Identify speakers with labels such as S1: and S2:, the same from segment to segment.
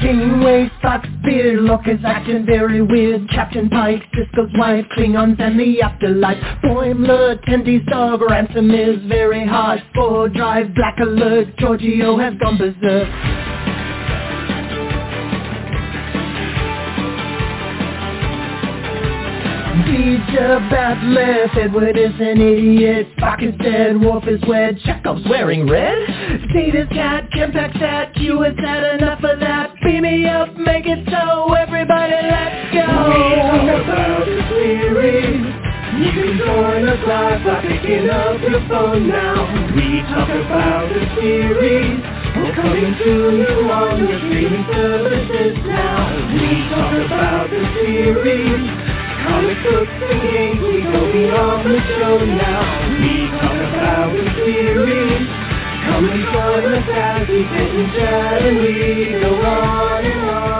S1: Janeway Spock's beard, Lorca's acting very weird. Captain Pike, Sisko's wife, Klingons and the afterlife. Boimler, Tendi's dog, Ransom is very hard For drive, black alert, Georgiou has gone berserk. Teacher Batless, Edward is an idiot, Spock is dead, is wed, Chekov's wearing red. Data's cat, Kempak's that, Q has had enough of that. Beam me up, make it so, everybody let's go. We talk about the series. You can join us live by picking up your phone now. We talk about the series. We're coming to you on your streaming services now. We talk about the series. Comic books and games, we go beyond the show now. We talk about the series. Come and join chat and we go on and on.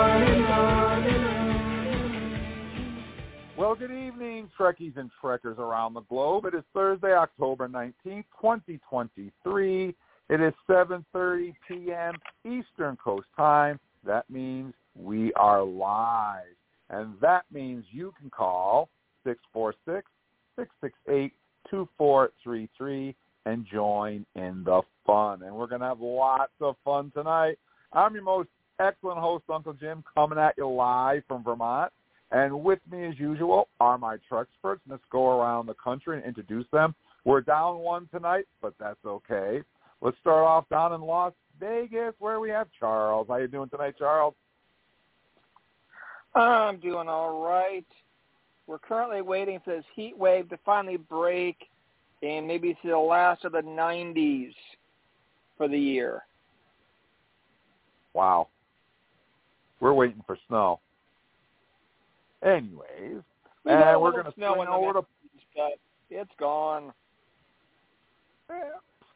S2: Well, good evening, Trekkies and Trekkers around the globe. It is Thursday, October 19th, 2023. It is 7.30 p.m. Eastern Coast Time. That means we are live. And that means you can call 646-668-2433 and join in the fun. And we're going to have lots of fun tonight. I'm your most excellent host, Uncle Jim, coming at you live from Vermont. And with me, as usual, are my Trek experts. Let's go around the country and introduce them. We're down one tonight, but that's okay. Let's start off down in Las Vegas, where we have Charles. How you doing tonight, Charles?
S3: I'm doing all right. We're currently waiting for this heat wave to finally break and maybe see the last of the 90s for the year.
S2: Wow. We're waiting for snow. Anyways,
S3: we
S2: and we're going
S3: to
S2: snow
S3: in
S2: over
S3: to. It's gone.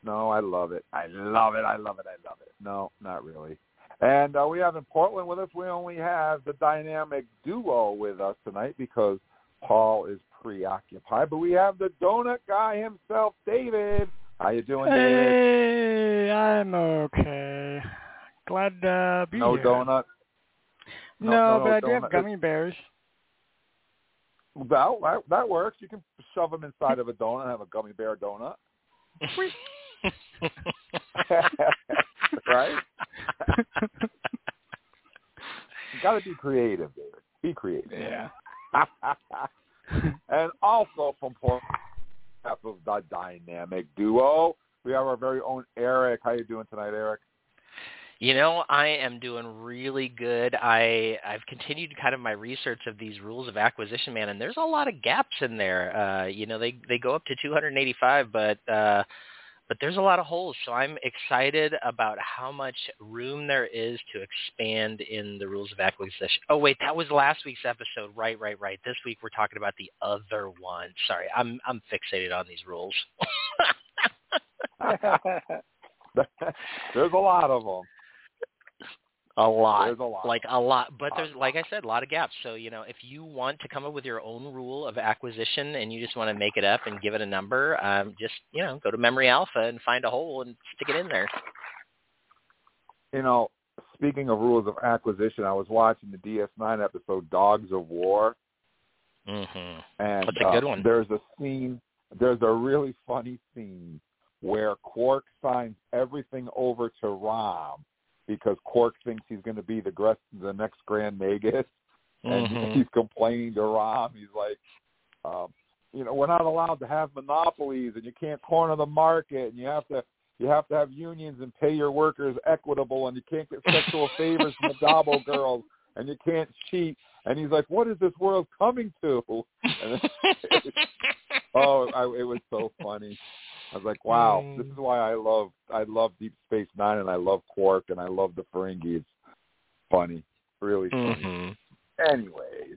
S2: Snow, I love it. I love it. I love it. I love it. No, not really. And uh, we have in Portland with us, we only have the dynamic duo with us tonight because Paul is preoccupied. But we have the donut guy himself, David. How you doing, David?
S4: Hey, I'm okay. Glad to be
S2: no
S4: here.
S2: Donut?
S4: No,
S2: No, no
S4: but I do
S2: donut.
S4: have gummy bears.
S2: Well, that, that works. You can shove them inside of a donut and have a gummy bear donut. right? you got to be creative, David. Be creative.
S4: yeah.
S2: and also from Portland, of the dynamic duo, we have our very own Eric. How you doing tonight, Eric?
S5: You know, I am doing really good. I I've continued kind of my research of these rules of acquisition, man, and there's a lot of gaps in there. Uh, you know, they they go up to 285, but uh but there's a lot of holes. So I'm excited about how much room there is to expand in the rules of acquisition. Oh wait, that was last week's episode. Right, right, right. This week we're talking about the other one. Sorry, I'm I'm fixated on these rules.
S2: There's a lot of them.
S5: A lot.
S2: There's a lot.
S5: Like a lot. But there's, like I said, a lot of gaps. So, you know, if you want to come up with your own rule of acquisition and you just want to make it up and give it a number, um, just, you know, go to Memory Alpha and find a hole and stick it in there.
S2: You know, speaking of rules of acquisition, I was watching the DS9 episode Dogs of War,
S5: Mm-hmm.
S2: and
S5: That's a good
S2: uh, there's a scene, there's a really funny scene where Quark signs everything over to Rom because Quark thinks he's going to be the gres- the next Grand Nagus, and
S5: Mhm.
S2: he's complaining to Rom. He's like, um, you know, we're not allowed to have monopolies, and you can't corner the market, and you have to you have to have unions and pay your workers equitable, and you can't get sexual favors from the Gobble girls, and you can't cheat. And he's like, what is this world coming to? And oh, I, it was so funny. I was like, wow, this is why I love I love Deep Space Nine, and I love Quark, and I love the Ferengi. It's funny, really funny.
S5: Mhm.
S2: Anyways,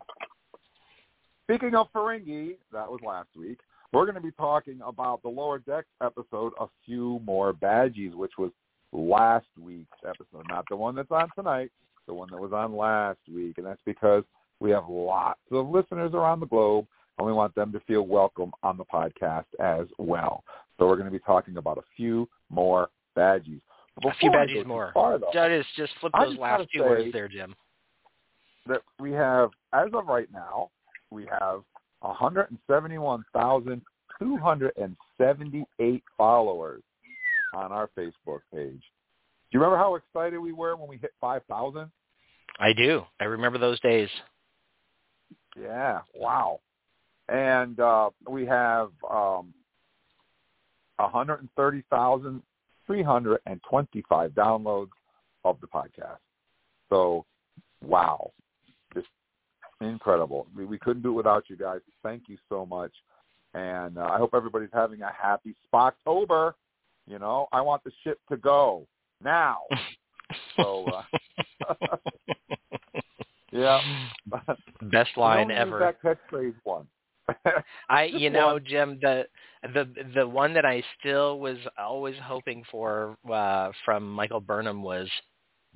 S2: speaking of Ferengi, that was last week. We're going to be talking about the Lower Decks episode, A Few More Badgeys, which was last week's episode, not the one that's on tonight, the one that was on last week. And that's because we have lots of listeners around the globe, and we want them to feel welcome on the podcast as well. So we're going to be talking about a few more Badgeys.
S5: a few
S2: Before
S5: badges more.
S2: Far, though,
S5: Just, just flip those
S2: just
S5: last two words there, Jim.
S2: that we have, as of right now, we have 171,278 followers on our Facebook page. Do you remember how excited we were when we hit 5,000?
S5: I do. I remember those days.
S2: Yeah, wow. And uh, we have um, 130,325 downloads of the podcast. So, wow, just incredible. We, we couldn't do it without you guys. Thank you so much. And uh, I hope everybody's having a happy Spocktober. You know, I want the ship to go now. So, uh, yeah.
S5: Best line ever.
S2: That catchphrase one.
S5: I, you know,
S2: one.
S5: Jim, the the the one that I still was always hoping for uh, from Michael Burnham was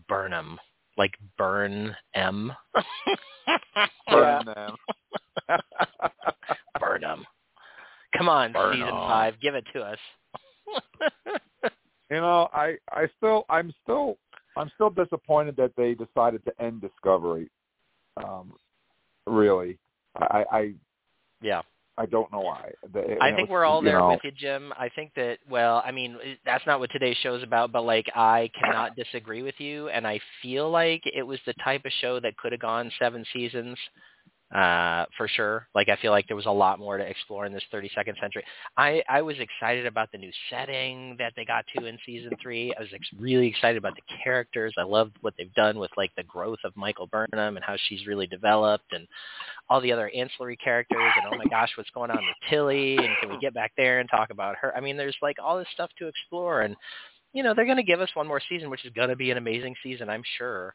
S5: Burnham, like burn M.
S2: Burn them.
S5: Burnham. Come on,
S2: Burnham.
S5: season five, give it to us.
S2: you know, I I still I'm still I'm still disappointed that they decided to end Discovery. Um, really, I I
S5: yeah.
S2: I don't know why. The-
S5: I think
S2: was,
S5: we're all there
S2: know,
S5: with you, Jim. I think that well, I mean, that's not what today's show is about, but like I cannot disagree with you and I feel like it was the type of show that could have gone 7 seasons. Uh for sure. Like I feel like there was a lot more to explore in this 32nd century. I I was excited about the new setting that they got to in season 3. I was ex- really excited about the characters. I loved what they've done with like the growth of Michael Burnham and how she's really developed and all the other ancillary characters and oh my gosh what's going on with tilly and can we get back there and talk about her i mean there's like all this stuff to explore and you know they're going to give us one more season which is going to be an amazing season i'm sure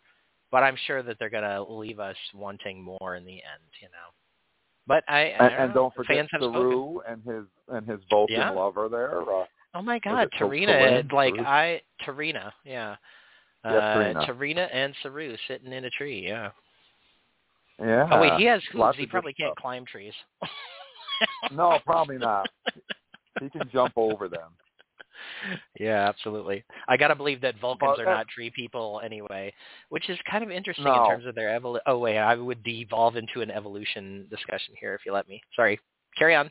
S5: but i'm sure that they're going to leave us wanting more in the end you know but i, I
S2: and,
S5: don't
S2: and
S5: know.
S2: don't forget. Saru and his and his Vulcan
S5: Yeah.
S2: lover there. Uh,
S5: oh my god
S2: T'Rina
S5: like i T'Rina yeah
S2: Yeah,
S5: uh,
S2: T'Rina.
S5: T'Rina and Saru sitting in a tree. Yeah.
S2: yeah.
S5: Oh wait, he has hooves. He probably can't
S2: stuff.
S5: climb trees.
S2: No, probably not. He can jump over them.
S5: Yeah, absolutely. I gotta believe that Vulcans are not tree people anyway, which is kind of interesting
S2: No.
S5: in terms of their evolution. Oh wait, I would devolve into an evolution discussion here if you let me. Sorry. Carry on.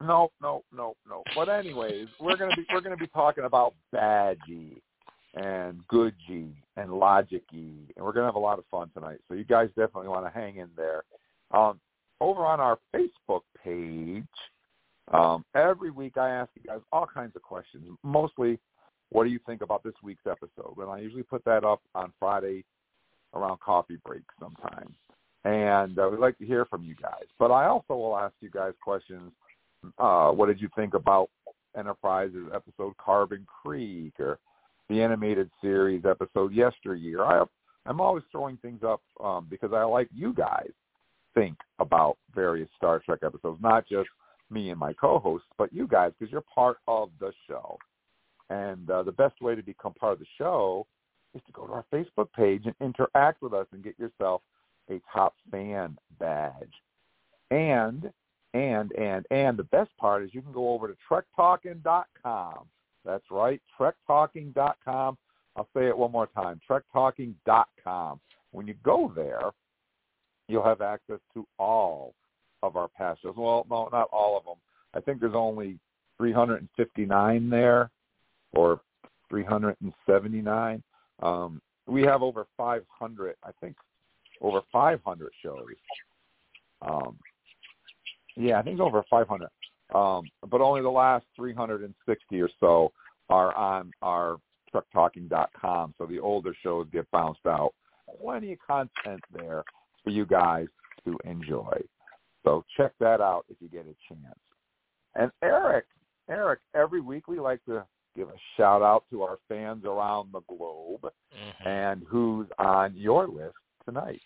S2: No, no, no, no. But anyways, we're gonna be we're gonna be talking about Badgey and good G and logic E, and we're gonna have a lot of fun tonight. So you guys definitely want to hang in there. Um, over on our Facebook page, um, every week I ask you guys all kinds of questions. Mostly, what do you think about this week's episode? And I usually put that up on Friday around coffee break sometime. And uh, we'd like to hear from you guys. But I also will ask you guys questions uh, what did you think about Enterprise's episode Carbon Creek or the animated series episode Yesteryear? I, I'm always throwing things up um, because I like you guys think about various Star Trek episodes, not just me and my co-hosts, but you guys because you're part of the show. And uh, the best way to become part of the show is to go to our Facebook page and interact with us and get yourself a top fan badge. And and and and the best part is you can go over to trektalking.com. That's right, trektalking.com. I'll say it one more time, trektalking.com. When you go there, you'll have access to all of our past shows. Well, no, not all of them. I think there's only 359 there, or 379. Um, we have over 500. I think over 500 shows. Um, yeah, I think over 500. Um, but only the last 360 or so are on our trektalking.com. So the older shows get bounced out. Plenty of content there for you guys to enjoy. So check that out if you get a chance. And Eric, Eric, every week we like to give a shout out to our fans around the globe
S5: Mhm.
S2: and who's on your list tonight.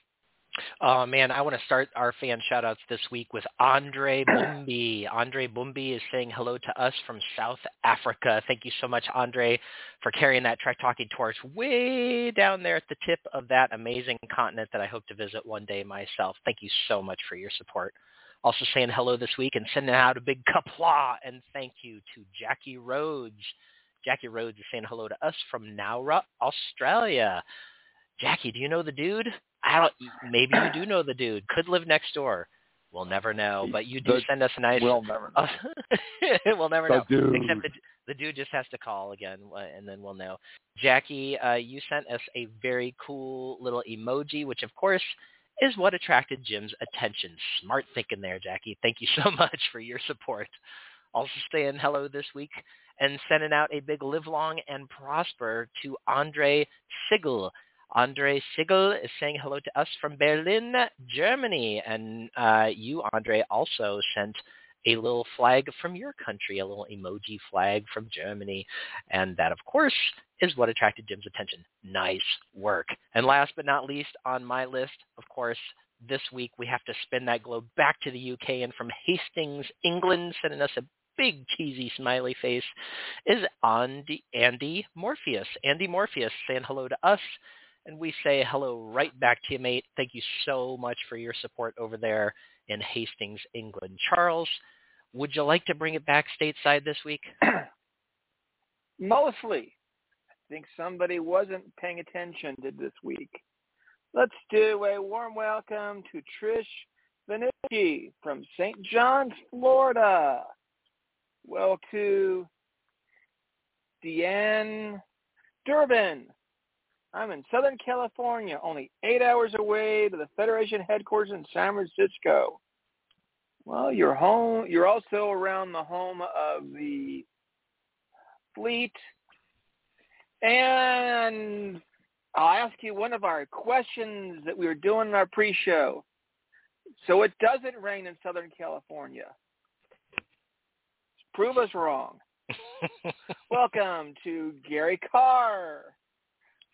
S5: Oh man, I want to start our fan shout-outs this week with Andre Bumbi. Andre Bumbi is saying hello to us from South Africa. Thank you so much, Andre, for carrying that Trek Talking torch way down there at the tip of that amazing continent that I hope to visit one day myself. Thank you so much for your support. Also saying hello this week and sending out a big Qapla' and thank you to Jackie Rhodes. Jackie Rhodes is saying hello to us from Nowra, Australia. Jackie, do you know the dude? I don't. Maybe you do know the dude. Could live next door. We'll never know. But you do
S2: The-
S5: send us a nice.
S2: We'll never know.
S5: we'll never
S2: The
S5: know.
S2: dude.
S5: Except the, the dude just has to call again, and then we'll know. Jackie, uh, you sent us a very cool little emoji, which of course is what attracted Jim's attention. Smart thinking there, Jackie. Thank you so much for your support. Also saying hello this week and sending out a big live long and prosper to Andre Sigel. Andre Sigel is saying hello to us from Berlin, Germany. And uh, you, Andre, also sent a little flag from your country, a little emoji flag from Germany. And that, of course, is what attracted Jim's attention. Nice work. And last but not least on my list, of course, this week we have to spin that globe back to the UK and from Hastings, England, sending us a big cheesy smiley face is Andy, Andy Morpheus. Andy Morpheus saying hello to us. And we say hello right back to you, mate. Thank you so much for your support over there in Hastings, England. Charles, would you like to bring it back stateside this week?
S3: Mostly. I think somebody wasn't paying attention to this week. Let's do a warm welcome to Trish Vanucci from St. John's, Florida. Well to Deanne Durbin. I'm in Southern California, only eight hours away to the Federation headquarters in San Francisco. Well, you're home. You're also around the home of the fleet. And I'll ask you one of our questions that we were doing in our pre-show. So it doesn't rain in Southern California. Prove us wrong. Welcome to Gary Carr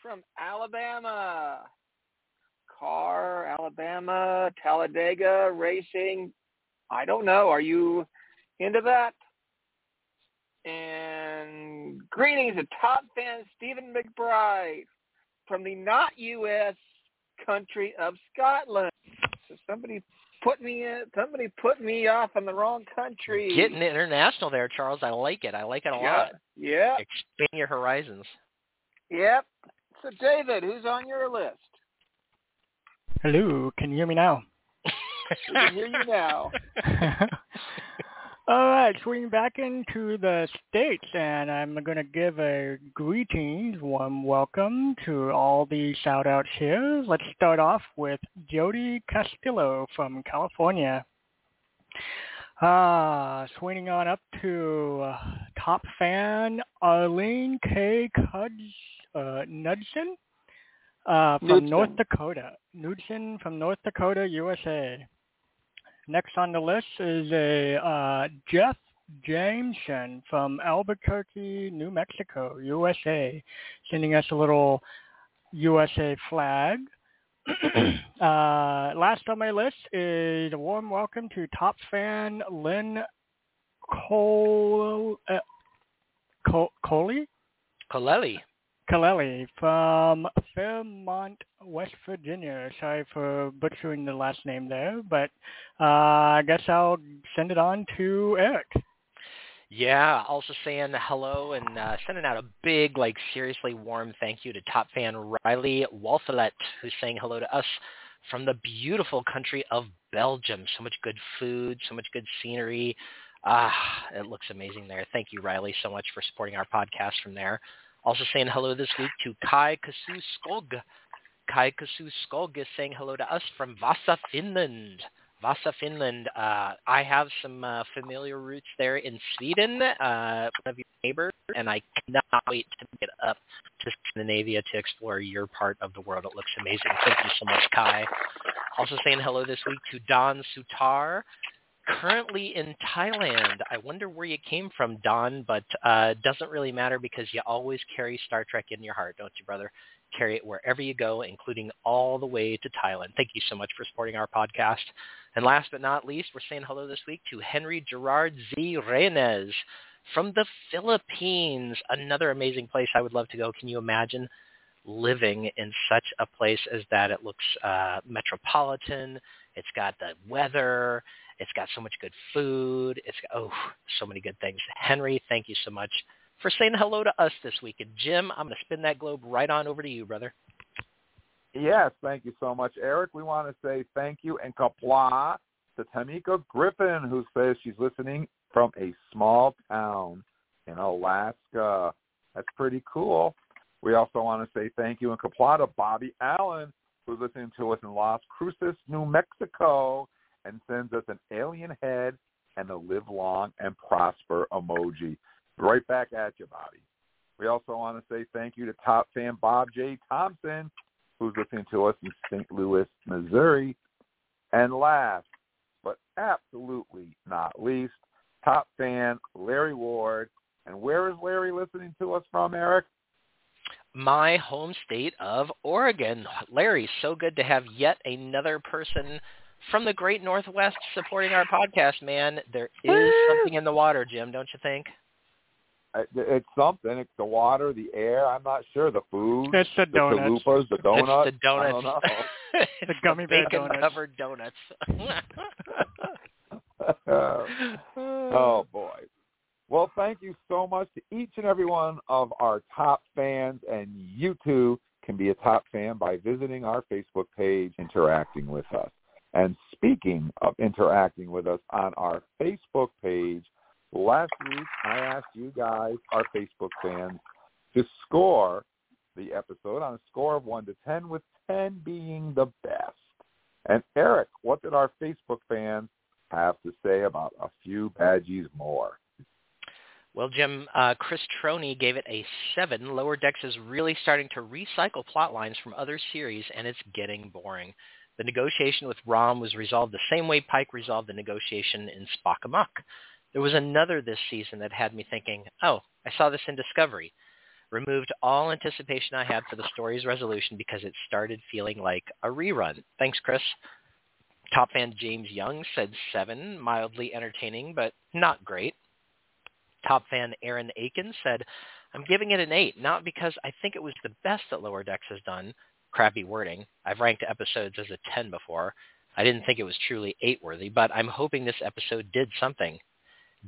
S3: from Alabama. Car, Alabama, Talladega racing. I don't know. Are you into that? And greetings to top fan Stephen McBride from the not U.S. country of Scotland. So somebody put me in, somebody put me off in the wrong country.
S5: Getting international there, Charles. I like it. I like it a
S3: yeah.
S5: lot.
S3: Yeah.
S5: Expand your horizons.
S3: Yep. So David, who's on your list?
S4: Hello, can you hear me now?
S3: We can hear you now.
S4: All right, swinging back into the States, and I'm going to give a greetings, warm welcome to all the shout-outs here. Let's start off with Jody Castillo from California. Ah, swinging on up to uh, top fan Arlene K. Cudge, uh, Knudsen uh, from
S3: Knudsen.
S4: North Dakota. Knudsen from North Dakota, USA. Next on the list is a uh, Jeff Jameson from Albuquerque, New Mexico, USA, sending us a little USA flag. uh, last on my list is a warm welcome to top fan Lynn Cole, uh, Col- Coley?
S5: Colelli.
S4: Kaleli from Fairmont, West Virginia. Sorry for butchering the last name there, but uh, I guess I'll send it on to Eric.
S5: Yeah, also saying hello and uh, sending out a big, like, seriously warm thank you to top fan Riley Walthalet, who's saying hello to us from the beautiful country of Belgium. So much good food, so much good scenery. Ah, it looks amazing there. Thank you, Riley, so much for supporting our podcast from there. Also saying hello this week to Kai Kasu Skog. Kai Kasu Skog is saying hello to us from Vasa, Finland. Vasa, Finland. Uh, I have some uh, familiar roots there in Sweden, uh, one of your neighbors, and I cannot wait to get up to Scandinavia to explore your part of the world. It looks amazing. Thank you so much, Kai. Also saying hello this week to Don Sutar, currently in Thailand. I wonder where you came from, Don, but uh, doesn't really matter because you always carry Star Trek in your heart, don't you, brother? Carry it wherever you go, including all the way to Thailand. Thank you so much for supporting our podcast. And last but not least, we're saying hello this week to Henry Gerard Z. Reynes from the Philippines. Another amazing place I would love to go. Can you imagine living in such a place as that? It looks uh, metropolitan. It's got the weather. It's got so much good food. It's got, oh, so many good things. Henry, thank you so much for saying hello to us this week. And Jim, I'm going to spin that globe right on over to you, brother.
S2: Yes, thank you so much, Eric. We want to say thank you and Qapla' to Tamika Griffin, who says she's listening from a small town in Alaska. That's pretty cool. We also want to say thank you and Qapla' to Bobby Allen, who's listening to us in Las Cruces, New Mexico, and sends us an alien head and a live long and prosper emoji. Right back at you, Bobby. We also want to say thank you to top fan Bob J. Thompson, who's listening to us in St. Louis, Missouri. And last, but absolutely not least, top fan Larry Ward. And where is Larry listening to us from, Eric?
S5: My home state of Oregon. Larry, so good to have yet another person from the great Northwest supporting our podcast, man. There is something in the water, Jim, don't you think?
S2: It's something. It's the water, the air. I'm not sure. The food.
S4: It's the donuts.
S2: The chalupas, the donuts.
S5: It's the donuts.
S2: I don't know.
S5: the
S4: gummy bear
S5: bacon
S4: donuts.
S5: covered donuts.
S2: oh boy. Well, thank you so much to each and every one of our top fans, and you too can be a top fan by visiting our Facebook page, interacting with us. And speaking of interacting with us on our Facebook page, last week I asked you guys, our Facebook fans, to score the episode on a score of 1 to 10, with 10 being the best. And Eric, what did our Facebook fans have to say about a few Badgeys more?
S5: Well, Jim, uh, Chris Troney gave it a 7. Lower Decks is really starting to recycle plot lines from other series, and it's getting boring. The negotiation with Rom was resolved the same way Pike resolved the negotiation in Spock Amok. There was another this season that had me thinking, oh, I saw this in Discovery. Removed all anticipation I had for the story's resolution because it started feeling like a rerun. Thanks, Chris. Top fan James Young said 7, mildly entertaining, but not great. Top fan Aaron Aiken said, I'm giving it an 8, not because I think it was the best that Lower Decks has done, crappy wording. I've ranked episodes as a 10 before. I didn't think it was truly 8-worthy, but I'm hoping this episode did something.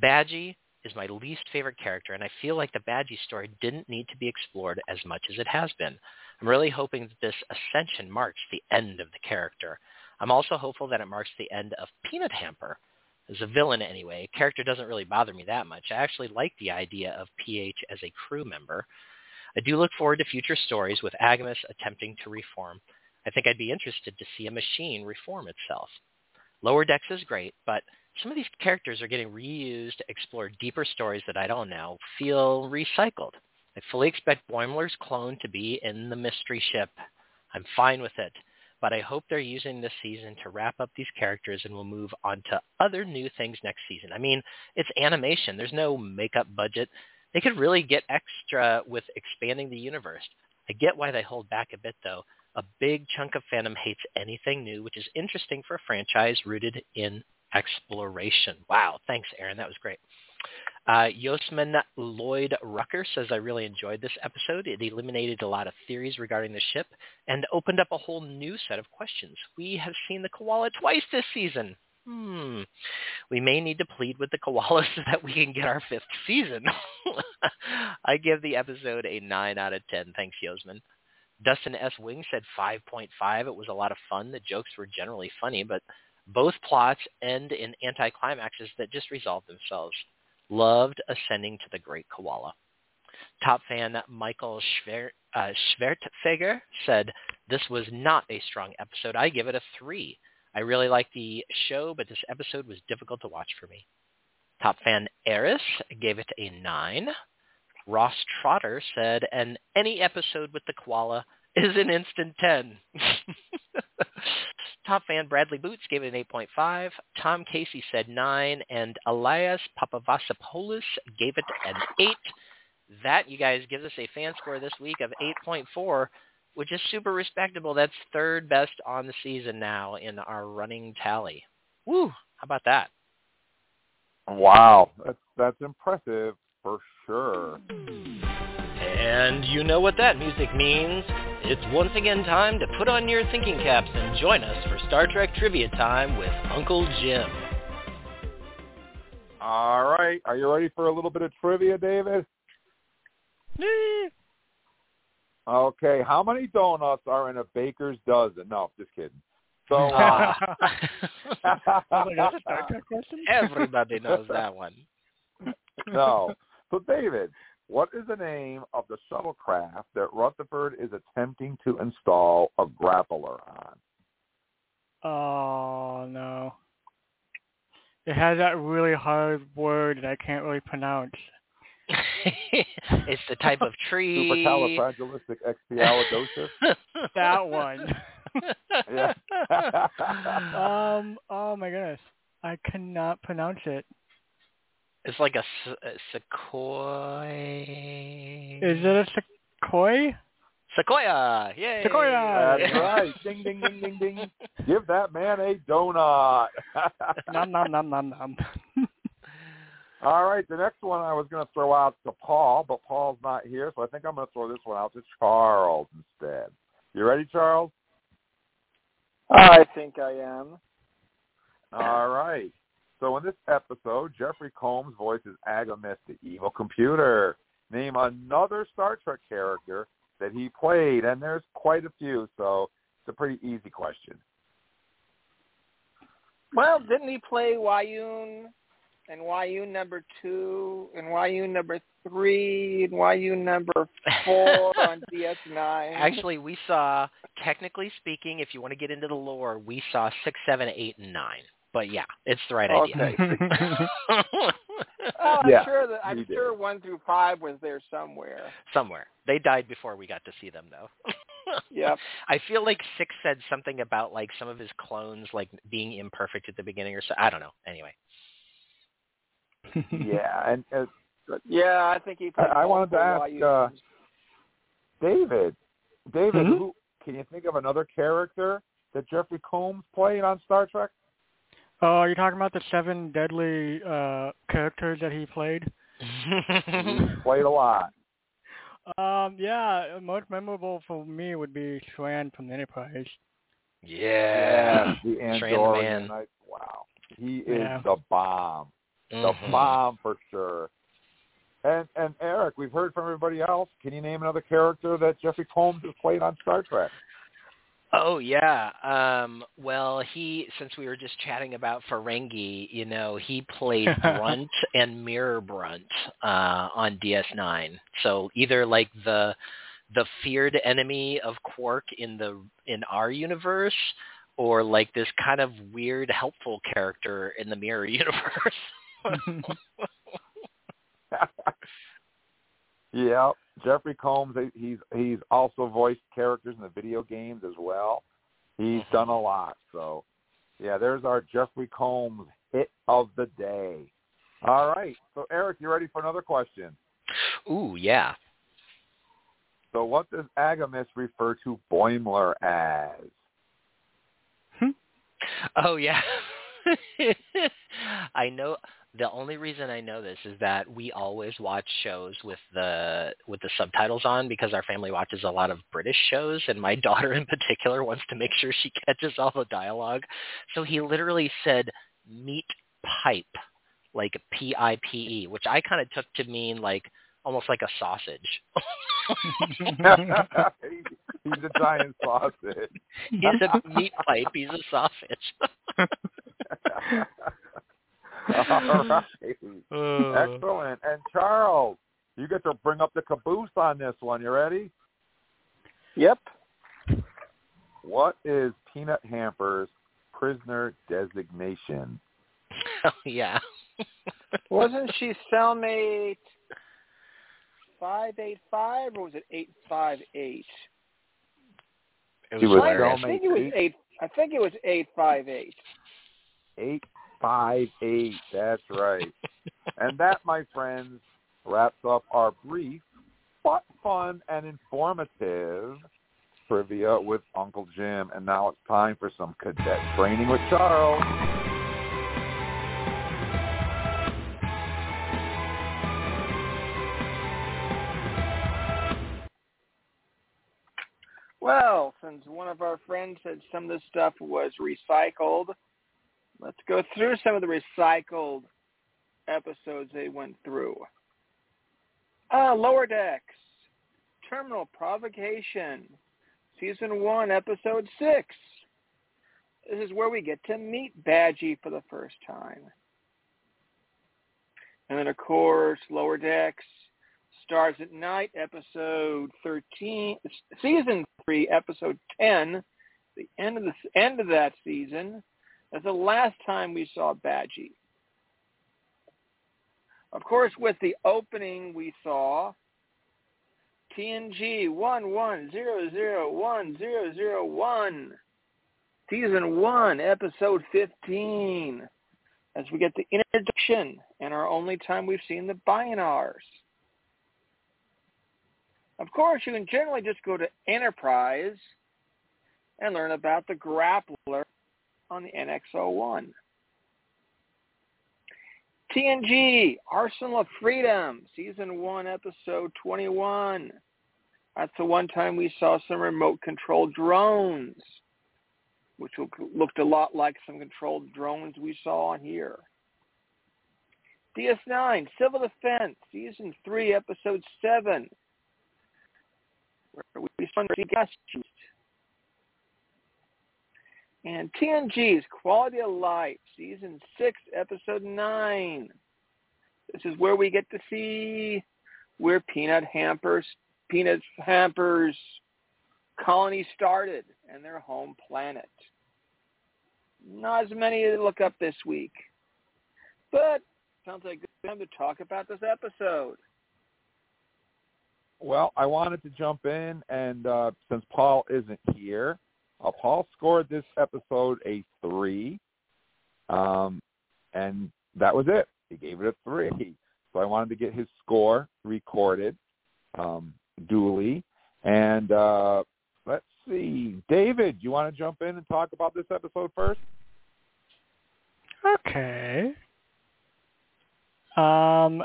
S5: Badgey is my least favorite character, and I feel like the Badgey story didn't need to be explored as much as it has been. I'm really hoping that this ascension marks the end of the character. I'm also hopeful that it marks the end of Peanut Hamper. As a villain anyway, character doesn't really bother me that much. I actually like the idea of PH as a crew member. I do look forward to future stories with AGIMUS attempting to reform. I think I'd be interested to see a machine reform itself. Lower Decks is great, but some of these characters are getting reused to explore deeper stories that I don't know feel recycled. I fully expect Boimler's clone to be in the mystery ship. I'm fine with it, but I hope they're using this season to wrap up these characters and we'll move on to other new things next season. I mean, it's animation. There's no makeup budget. They could really get extra with expanding the universe. I get why they hold back a bit, though. A big chunk of fandom hates anything new, which is interesting for a franchise rooted in exploration. Wow, thanks, Aaron. That was great. Uh, Yosman Lloyd Rucker says, I really enjoyed this episode. It eliminated a lot of theories regarding the ship and opened up a whole new set of questions. We have seen the koala twice this season. Hmm. We may need to plead with the koalas so that we can get our fifth season. I give the episode a 9 out of 10. Thanks, Yosman. Dustin S. Wing said 5.5. It was a lot of fun. The jokes were generally funny, but both plots end in anticlimaxes that just resolve themselves. Loved ascending to the great koala. Top fan Michael Schwer, uh, Schwertfeger said, this was not a strong episode. I give it a 3. I really like the show, but this episode was difficult to watch for me. Top fan Eris gave it a 9. Ross Trotter said, and any episode with the koala is an instant 10. Top fan Bradley Boots gave it an 8.5. Tom Casey said 9. And Elias Papavasopoulos gave it an 8. That, you guys, gives us a fan score this week of 8.4, which is super respectable. That's third best on the season now in our running tally. Woo! How about that?
S2: Wow, that's that's impressive for sure.
S5: And you know what that music means. It's once again time to put on your thinking caps and join us for Star Trek Trivia Time with Uncle Jim.
S2: All right, are you ready for a little bit of trivia, David? Okay, how many donuts are in a baker's dozen? No, just kidding. So, uh,
S4: my God, Star Trek question?
S5: Everybody knows that one.
S2: no. So, David, what is the name of the shuttlecraft that Rutherford is attempting to install a grappler on?
S4: Oh no. It has that really hard word that I can't really pronounce.
S5: it's the type of tree.
S2: Supercalifragilisticexpialidocious?
S4: That one.
S2: Yeah.
S4: um. Oh my goodness. I cannot pronounce it.
S5: it's like a, s- a sequoia.
S4: Is it a sequoia?
S5: Sequoia? Yay!
S4: Sequoia!
S2: That's right. Ding, ding, ding, ding, ding. Give that man a donut.
S4: Nom nom nom nom nom.
S2: All right, the next one I was going to throw out to Paul, but Paul's not here, so I think I'm going to throw this one out to Charles instead. You ready, Charles?
S3: I think I am.
S2: All right. So in this episode, Jeffrey Combs voices AGIMUS, the evil computer. Name another Star Trek character that he played, and there's quite a few, so it's a pretty easy question.
S3: Well, didn't he play Weyoun and Weyoun number two and Weyoun number three and Weyoun number four on DS9?
S5: Actually, we saw, technically speaking, if you want to get into the lore, we saw six, seven, eight, and nine. But yeah, it's the right
S3: Okay.
S5: idea.
S3: Oh, I'm
S2: Yeah,
S3: sure that I'm
S2: he did.
S3: sure one through five was there somewhere.
S5: Somewhere. They died before we got to see them, though.
S3: Yep.
S5: I feel like Six said something about like some of his clones like being imperfect at the beginning or so. I don't know. Anyway.
S2: Yeah, and uh,
S3: Yeah, I think he
S2: I- I wanted to ask, uh,
S3: Weyouns.
S2: David, David,
S4: Mhm.
S2: who can you think of another character that Jeffrey Combs played on Star Trek?
S4: oh, are you're talking about the seven deadly uh characters that he played?
S2: He played a lot.
S4: Um. Yeah. Most memorable for me would be Shran from the Enterprise.
S5: yeah.
S2: the
S5: the
S2: Andorian. wow, he is
S4: Yeah.
S2: the bomb. The
S5: Mhm.
S2: bomb for sure. And and Eric, we've heard from everybody else. Can you name another character that Jeffrey Combs has played on Star Trek?
S5: Oh yeah. Um well he since we were just chatting about Ferengi, you know, he played Brunt and Mirror Brunt uh on DS9. So either like the the feared enemy of Quark in the in our universe or like this kind of weird helpful character in the Mirror universe.
S2: yeah, Jeffrey Combs. He's he's also voiced characters in the video games as well. He's mm-hmm. done a lot. So, yeah, there's our Jeffrey Combs hit of the day. All right. So, Eric, you ready for another question?
S5: Ooh, yeah.
S2: So, what does AGIMUS refer to Boimler as? Hmm.
S5: Oh yeah. I know the only reason I know this is that we always watch shows with the with the subtitles on because our family watches a lot of British shows and my daughter in particular wants to make sure she catches all the dialogue. So he literally said meat pipe like P I P E, which I kind of took to mean like almost like a sausage.
S2: he's, he's a giant sausage.
S5: he's a meat pipe, he's a sausage.
S2: All right.
S5: Uh,
S2: Excellent. And Charles, you get to bring up the caboose on this one. You ready?
S3: Yep.
S2: What is Peanut Hamper's prisoner designation?
S5: oh, yeah.
S3: Wasn't she cellmate five eight five or was it eight five eight?
S5: It
S2: She was
S3: I think it was
S2: eight.
S3: eight. I think it was eight five eight.
S2: Eight five eight. That's right. and that, my friends, wraps up our brief, but fun and informative trivia with Uncle Jim. And now it's time for some cadet training with Charles.
S3: Well, since one of our friends said some of this stuff was recycled, let's go through some of the recycled episodes they went through. Uh, Lower Decks, Terminal Provocation, Season 1, Episode 6. This is where we get to meet Badgey for the first time. And then, of course, Lower Decks, Stars at Night, Episode 13, Season 3, Episode 10, the end of the end of that season. That's the last time we saw Badgey. Of course, with the opening, we saw TNG 11001001, Season 1, Episode 15, as we get the introduction and our only time we've seen the Bynars. Of course, you can generally just go to Enterprise and learn about the grappler on the NX-01. TNG, Arsenal of Freedom, Season 1, Episode 21. That's the one time we saw some remote-controlled drones, which looked a lot like some controlled drones we saw on here. DS9, Civil Defense, Season 3, Episode 7, where we saw gas used. And TNG's Quality of Life, Season 6, Episode 9. This is where we get to see where Peanut Hampers, Peanut Hampers colony started and their home planet. Not as many to look up this week. But sounds like a good time to talk about this episode.
S2: Well, I wanted to jump in, and uh, since Paul isn't here, uh, Paul scored this episode a three, um, and that was it. He gave it a three. So I wanted to get his score recorded um, duly. And uh, let's see, David, you want to jump in and talk about this episode first?
S4: Okay. Um,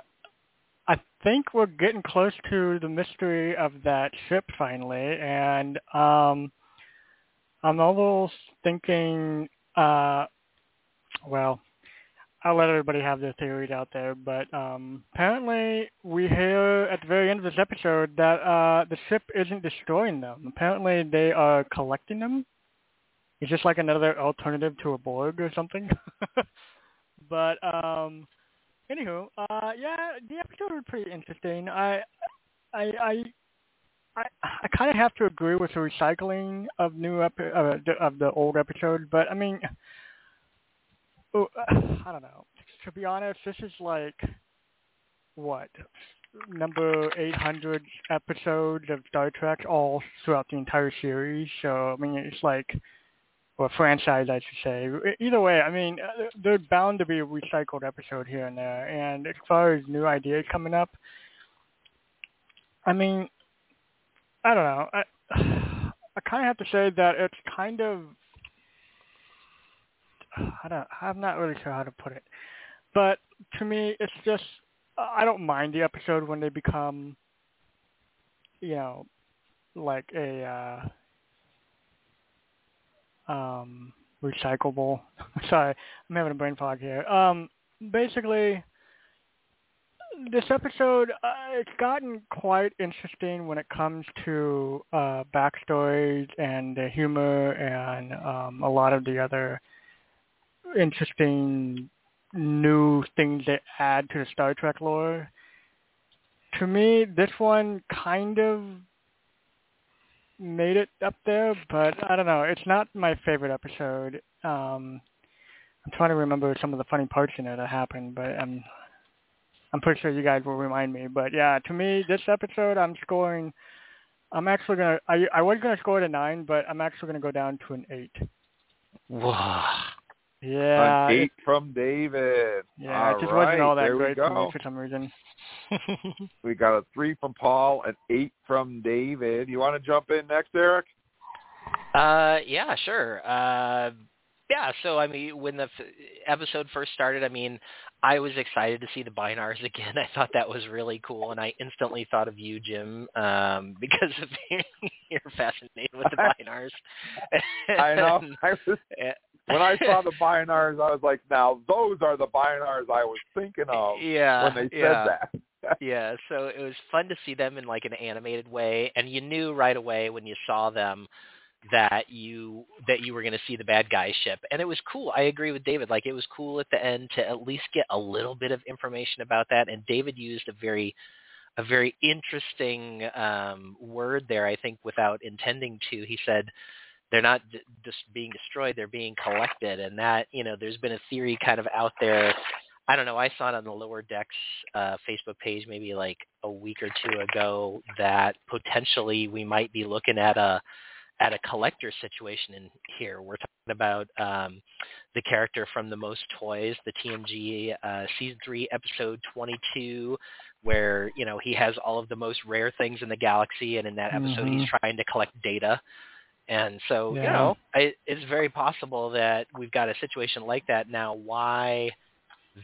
S4: I think we're getting close to the mystery of that ship finally, and um, I'm almost thinking, uh, well, I'll let everybody have their theories out there, but um, apparently we hear at the very end of this episode that uh, the ship isn't destroying them. Apparently they are collecting them. It's just like another alternative to a Borg or something. but um, anywho, uh, yeah, the episode was pretty interesting. I, I, I I I kind of have to agree with the recycling of new epi- uh, of the old episodes, but I mean, oh, I don't know. To be honest, this is like what number 800 episodes of Star Trek all throughout the entire series. So I mean, it's like or franchise, I should say. Either way, I mean, uh, there's bound to be a recycled episode here and there. And as far as new ideas coming up, I mean, I don't know. I I kind of have to say that it's kind of I don't I'm not really sure how to put it. But to me it's just I don't mind the episode when they become you know like a uh um recyclable. Sorry, I'm having a brain fog here. Um basically this episode, uh, it's gotten quite interesting when it comes to uh, backstories and the humor and um, a lot of the other interesting new things they add to the Star Trek lore. To me, this one kind of made it up there, but I don't know. It's not my favorite episode. Um, I'm trying to remember some of the funny parts in it that happened, but I'm I'm pretty sure you guys will remind me. But yeah, to me, this episode, I'm scoring. I'm actually gonna. I I was gonna score it a nine, but I'm actually gonna go down to an eight.
S5: Wow.
S4: Yeah.
S2: An eight from David.
S4: Yeah,
S2: all
S4: it just
S2: right,
S4: wasn't all that
S2: there
S4: great for me for some reason.
S2: We got a three from Paul, an eight from David. You want to jump in next, Eric?
S5: Uh, yeah, sure. Uh, yeah, so I mean, when the f- episode first started, I mean, I was excited to see the Bynars again. I thought that was really cool, and I instantly thought of you, Jim, um, because of you're fascinated with the Bynars.
S2: I know. I was, when I saw the Bynars, I was like, now those are the Bynars I was thinking of
S5: yeah,
S2: when they said
S5: yeah.
S2: that.
S5: yeah, so it was fun to see them in like an animated way, and you knew right away when you saw them that you that you were going to see the bad guy ship. And it was cool. I agree with david. Like it was cool at the end to at least get a little bit of information about that. And david used a very a very interesting um word there i think without intending to. He said they're not d- just being destroyed. They're being collected. And that you know there's been a theory kind of out there. I don't know. I saw it on the Lower Decks uh, Facebook page maybe like a week or two ago that potentially we might be looking at a at a collector situation in here. We're talking about um, the character from the Most Toys, the TNG uh, season three episode 22, where you know he has all of the most rare things in the galaxy, and in that episode
S4: Mhm.
S5: he's trying to collect data. And so you know I, it's very possible that we've got a situation like that now. Why?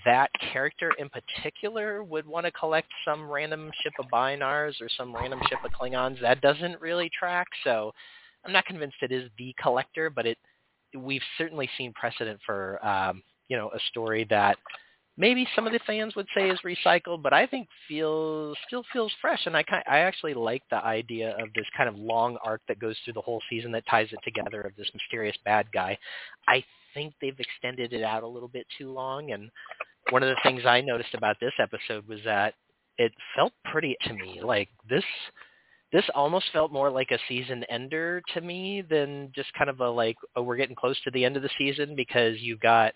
S5: that character in particular would want to collect some random ship of Bynars or some random ship of Klingons. That doesn't really track. So I'm not convinced it is the collector, but it we've certainly seen precedent for um, you know a story that maybe some of the fans would say is recycled, but I think feels still feels fresh. And I kind I actually like the idea of this kind of long arc that goes through the whole season that ties it together of this mysterious bad guy. I think they've extended it out a little bit too long and one of the things I noticed about this episode was that it felt pretty to me like this this almost felt more like a season ender to me than just kind of a like oh we're getting close to the end of the season because you've got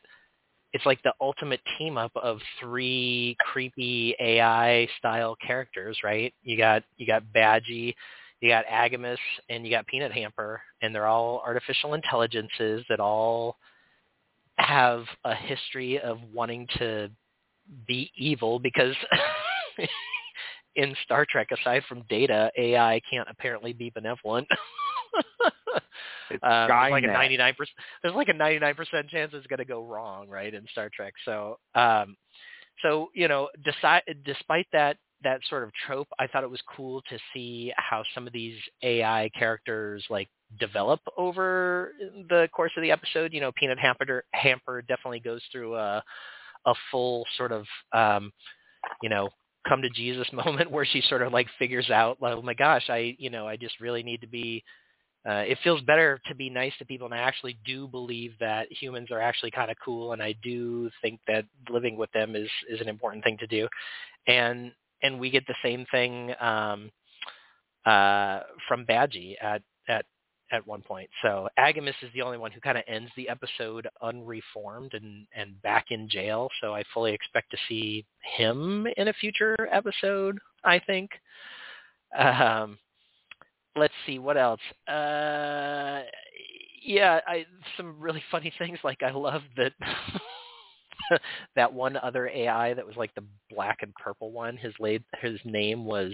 S5: it's like the ultimate team up of three creepy AI style characters, right? You got you got Badgey, you got AGIMUS, and you got Peanut Hamper, and they're all artificial intelligences that all have a history of wanting to be evil because in Star Trek, aside from Data, AI can't apparently be benevolent.
S2: It's
S5: um, there's like a 99 percent. There's like a 99 percent chance it's going to go wrong, right, in Star Trek. So, um, so you know, deci- despite that that sort of trope, I thought it was cool to see how some of these AI characters like develop over the course of the episode. You know, Peanut Hamper Hamper definitely goes through a a full sort of um, you know come to Jesus moment where she sort of like figures out, like, oh my gosh, I you know I just really need to be. Uh, it feels better to be nice to people, and I actually do believe that humans are actually kind of cool, and I do think that living with them is is an important thing to do, and and we get the same thing um, uh, from Badgey at at one point. So AGIMUS is the only one who kind of ends the episode unreformed and and back in jail. So I fully expect to see him in a future episode. I think. Um, let's see what else. Uh, yeah, I some really funny things. Like I love that that one other AI that was like the black and purple one. His laid his name was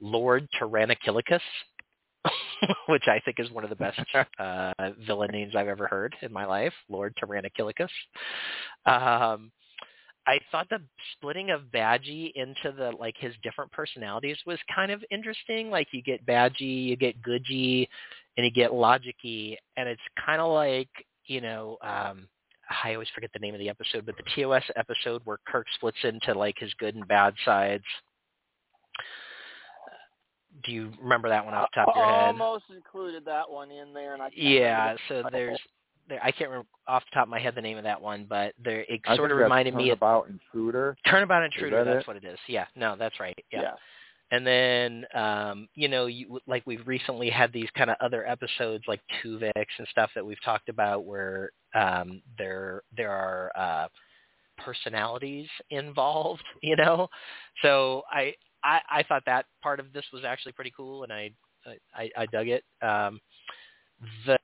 S5: Lord Tyrannokilicus, which I think is one of the best uh, villain names I've ever heard in my life. Lord Tyrannokilicus. Um, I thought the splitting of Badgey into the like his different personalities was kind of interesting. Like you get Badgey, you get Goodgey, and you get Logicy, and it's kind of like you know. um I always forget the name of the episode, but the TOS episode where Kirk splits into like his good and bad sides. Do you remember that one off the top of your head?
S3: I almost included that one in there, and I can't
S5: Yeah,
S3: the
S5: so
S3: title.
S5: there's there, I can't remember off the top of my head the name of that one, but there it
S2: I
S5: sort of reminded me of
S2: Turnabout Intruder.
S5: Turnabout Intruder.
S2: that
S5: That's
S2: it?
S5: what it is. Yeah, no, that's right. Yeah.
S3: yeah.
S5: And then, um, you know, you, like we've recently had these kind of other episodes like Tuvix and stuff that we've talked about where um, there there are uh, personalities involved, you know. So I, I I thought that part of this was actually pretty cool, and I I, I dug it. Um, the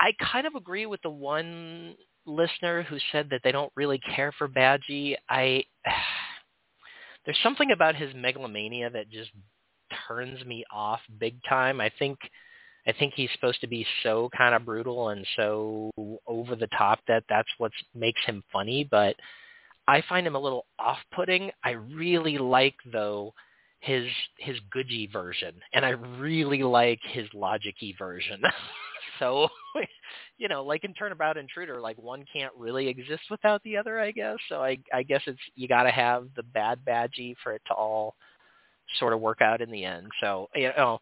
S5: I kind of agree with the one listener who said that they don't really care for Badgey. I there's something about his megalomania that just turns me off big time. I think I think he's supposed to be so kind of brutal and so over the top that that's what makes him funny, but I find him a little off-putting. I really like though his his Goodgey version, and I really like his Logicy version. So, you know, like in Turnabout Intruder, like one can't really exist without the other, I guess. So I I guess it's you got to have the bad Badgey for it to all sort of work out in the end. So, you know,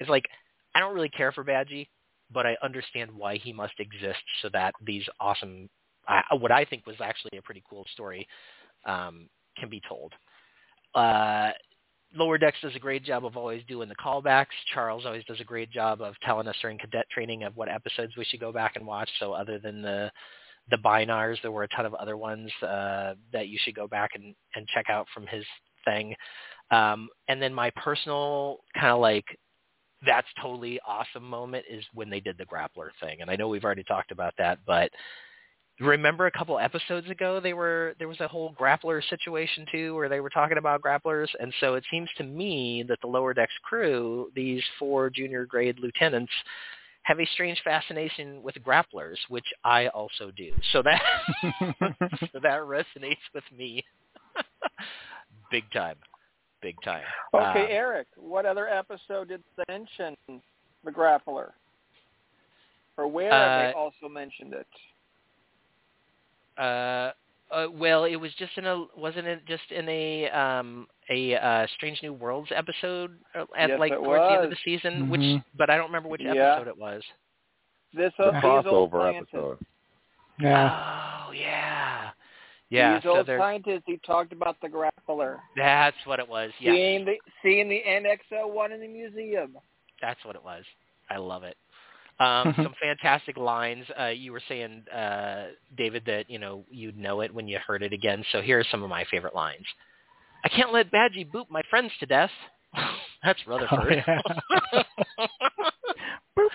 S5: it's like I don't really care for Badgey, but I understand why he must exist so that these awesome uh, what I think was actually a pretty cool story um can be told. Uh Lower Decks does a great job of always doing the callbacks. Charles always does a great job of telling us during cadet training of what episodes we should go back and watch. So other than the the Bynars, there were a ton of other ones uh, that you should go back and, and check out from his thing. Um, and then my personal kind of like that's totally awesome moment is when they did the grappler thing. And I know we've already talked about that, but remember a couple episodes ago they were there was a whole grappler situation too where they were talking about grapplers. And so it seems to me that the lower decks crew these four junior grade lieutenants have a strange fascination with grapplers which i also do. So that so that resonates with me. Big time. Big time.
S3: Okay,
S5: Um,
S3: Eric, what other episode did they mention the grappler? Or where have they
S5: Uh,
S3: also mentioned it?
S5: Uh, uh, well, it was just in a wasn't it just in a um a uh, Strange New Worlds episode uh, at
S3: Yes,
S5: like
S3: it
S5: towards the end of the season,
S4: Mhm.
S5: which but I don't remember which
S3: Yeah.
S5: episode it was.
S3: This
S2: The
S3: old
S2: crossover episode.
S4: Yeah.
S5: Oh yeah, yeah.
S3: These
S5: So
S3: old
S5: they're
S3: scientists who talked about the grappler.
S5: that's what it was. Yeah,
S3: Seeing the seeing the NXO one in the museum.
S5: that's what it was. I love it. Um, some fantastic lines. Uh, you were saying, uh, David, that you know you'd know it when you heard it again. So here are some of my favorite lines. I can't let Badgey boot my friends to death. That's Rutherford.
S4: Oh,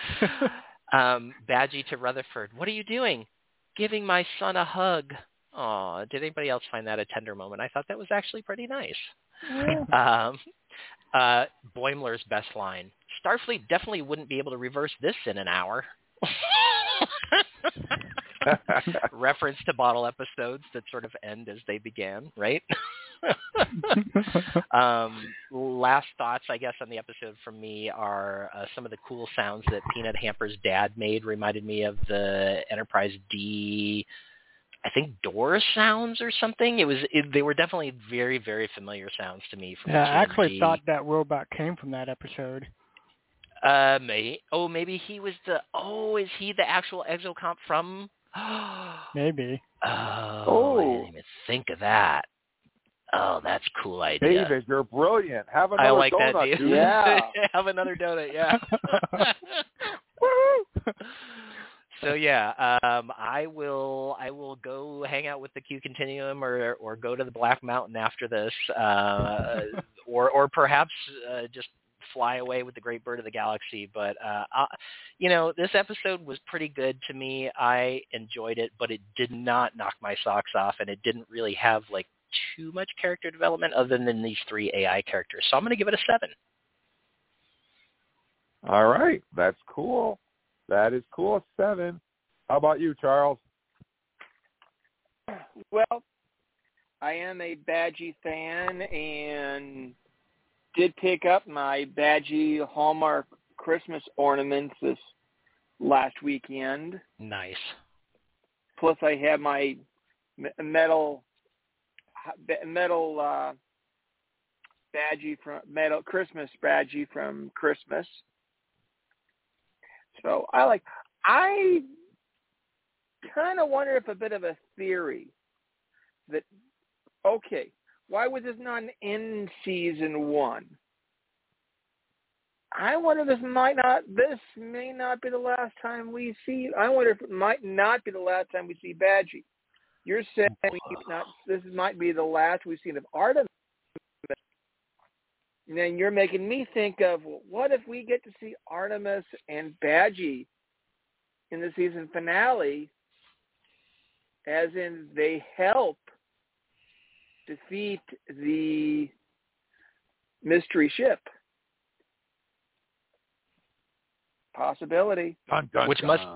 S5: um, Badgey to Rutherford. What are you doing? Giving my son a hug. Aw, did anybody else find that a tender moment? I thought that was actually pretty nice. Um, uh, Boimler's best line. Starfleet definitely wouldn't be able to reverse this in an hour. Reference to bottle episodes that sort of end as they began, right? um, last thoughts, I guess, on the episode from me are uh, some of the cool sounds that Peanut Hamper's dad made. Reminded me of the Enterprise D, I think door sounds or something. It was it, they were definitely very very familiar sounds to me from
S4: yeah, I actually thought that robot came from that episode.
S5: Uh, may oh maybe he was the oh is he the actual exocomp from?
S4: Maybe.
S5: Oh, I
S3: Oh.
S5: didn't even think of that. Oh, that's a cool idea.
S2: David, you're brilliant. Have another
S5: I like
S2: donut,
S5: that, dude.
S2: dude.
S3: Yeah.
S5: Have another donut, yeah. so yeah, um, I will I will go hang out with the Q Continuum or or go to the Black Mountain after this, uh, or or perhaps uh, just fly away with the Great Bird of the Galaxy. But uh, I, you know, this episode was pretty good to me. I enjoyed it, but it did not knock my socks off, and it didn't really have like too much character development other than these three AI characters. So I'm going to give it a seven.
S2: All right, that's cool. That is cool. Seven. How about you, Charles?
S3: Well, I am a Badgey fan and did pick up my Badgey Hallmark Christmas ornaments this last weekend.
S5: Nice.
S3: Plus, I have my metal metal uh, Badgey from metal Christmas Badgey from Christmas. So I like. I kind of wonder if a bit of a theory that okay, why was this not in season one? I wonder if this might not this may not be the last time we see I wonder if it might not be the last time we see Badgey. You're saying we not this might be the last we've seen of AGIMUS. And then you're making me think of well, what if we get to see AGIMUS and Badgey in the season finale as in they help defeat the mystery ship. Possibility.
S2: Dun, dun,
S5: Which must-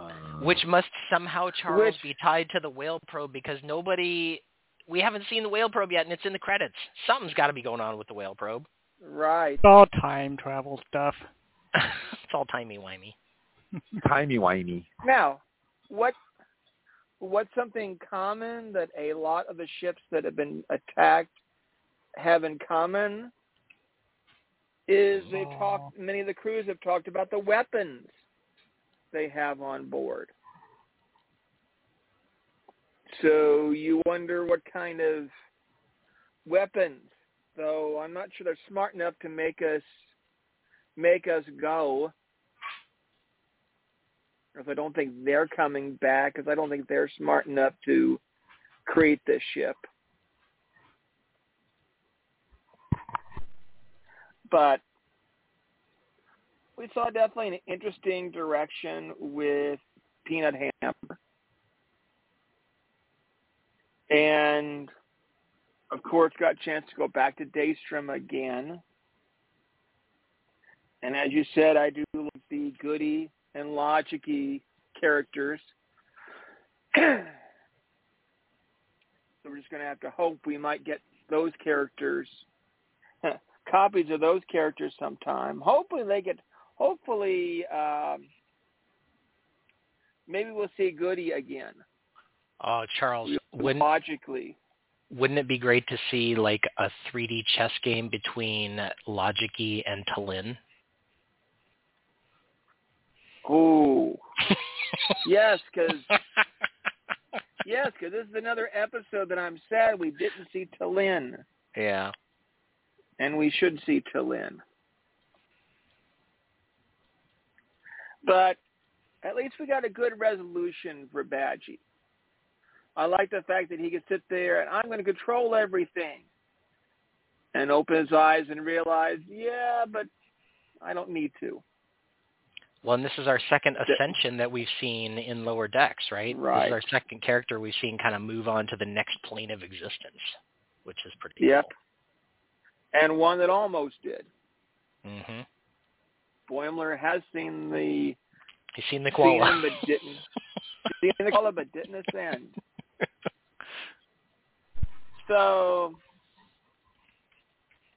S5: Which must somehow, Charles,
S3: Which-
S5: be tied to the whale probe because nobody, we haven't seen the whale probe yet, and it's in the credits. Something's got to be going on with the whale probe.
S3: Right.
S4: It's all time travel stuff.
S5: it's all timey wimey.
S2: timey wimey.
S3: Now, what what's something common that a lot of the ships that have been attacked have in common is they oh. talk many of the crews have talked about the weapons they have on board. So you wonder what kind of weapons, though I'm not sure they're smart enough to make us make us go. Because I don't think they're coming back, because I don't think they're smart enough to create this ship. But we saw definitely an interesting direction with Peanut Hamper. And of course got a chance to go back to Daystrom again. And as you said, I do like the Goodgey and Logicy characters. so we're just going to have to hope we might get those characters, copies of those characters sometime. Hopefully they get, hopefully um, maybe we'll see Goodgey again.
S5: Oh, Charles, wouldn't
S3: logically.
S5: Wouldn't it be great to see like a 3D chess game between Logicy and T'Lyn?
S3: Oh, yes, because yes, because this is another episode that I'm sad we didn't see T'Lyn.
S5: Yeah,
S3: and we should see T'Lyn. But at least we got a good resolution for Badgey. I like the fact that he can sit there and I'm going to control everything and open his eyes and realize, yeah, but I don't need to.
S5: Well, and this is our second ascension that we've seen in Lower Decks, right?
S3: Right.
S5: This is our second character we've seen kind of move on to the next plane of existence, which is pretty
S3: Yep.
S5: cool.
S3: And one that almost did.
S5: Mm-hmm.
S3: Boimler has seen the
S5: He's seen the
S3: seen
S5: koala.
S3: him but didn't seen the koala but didn't ascend. So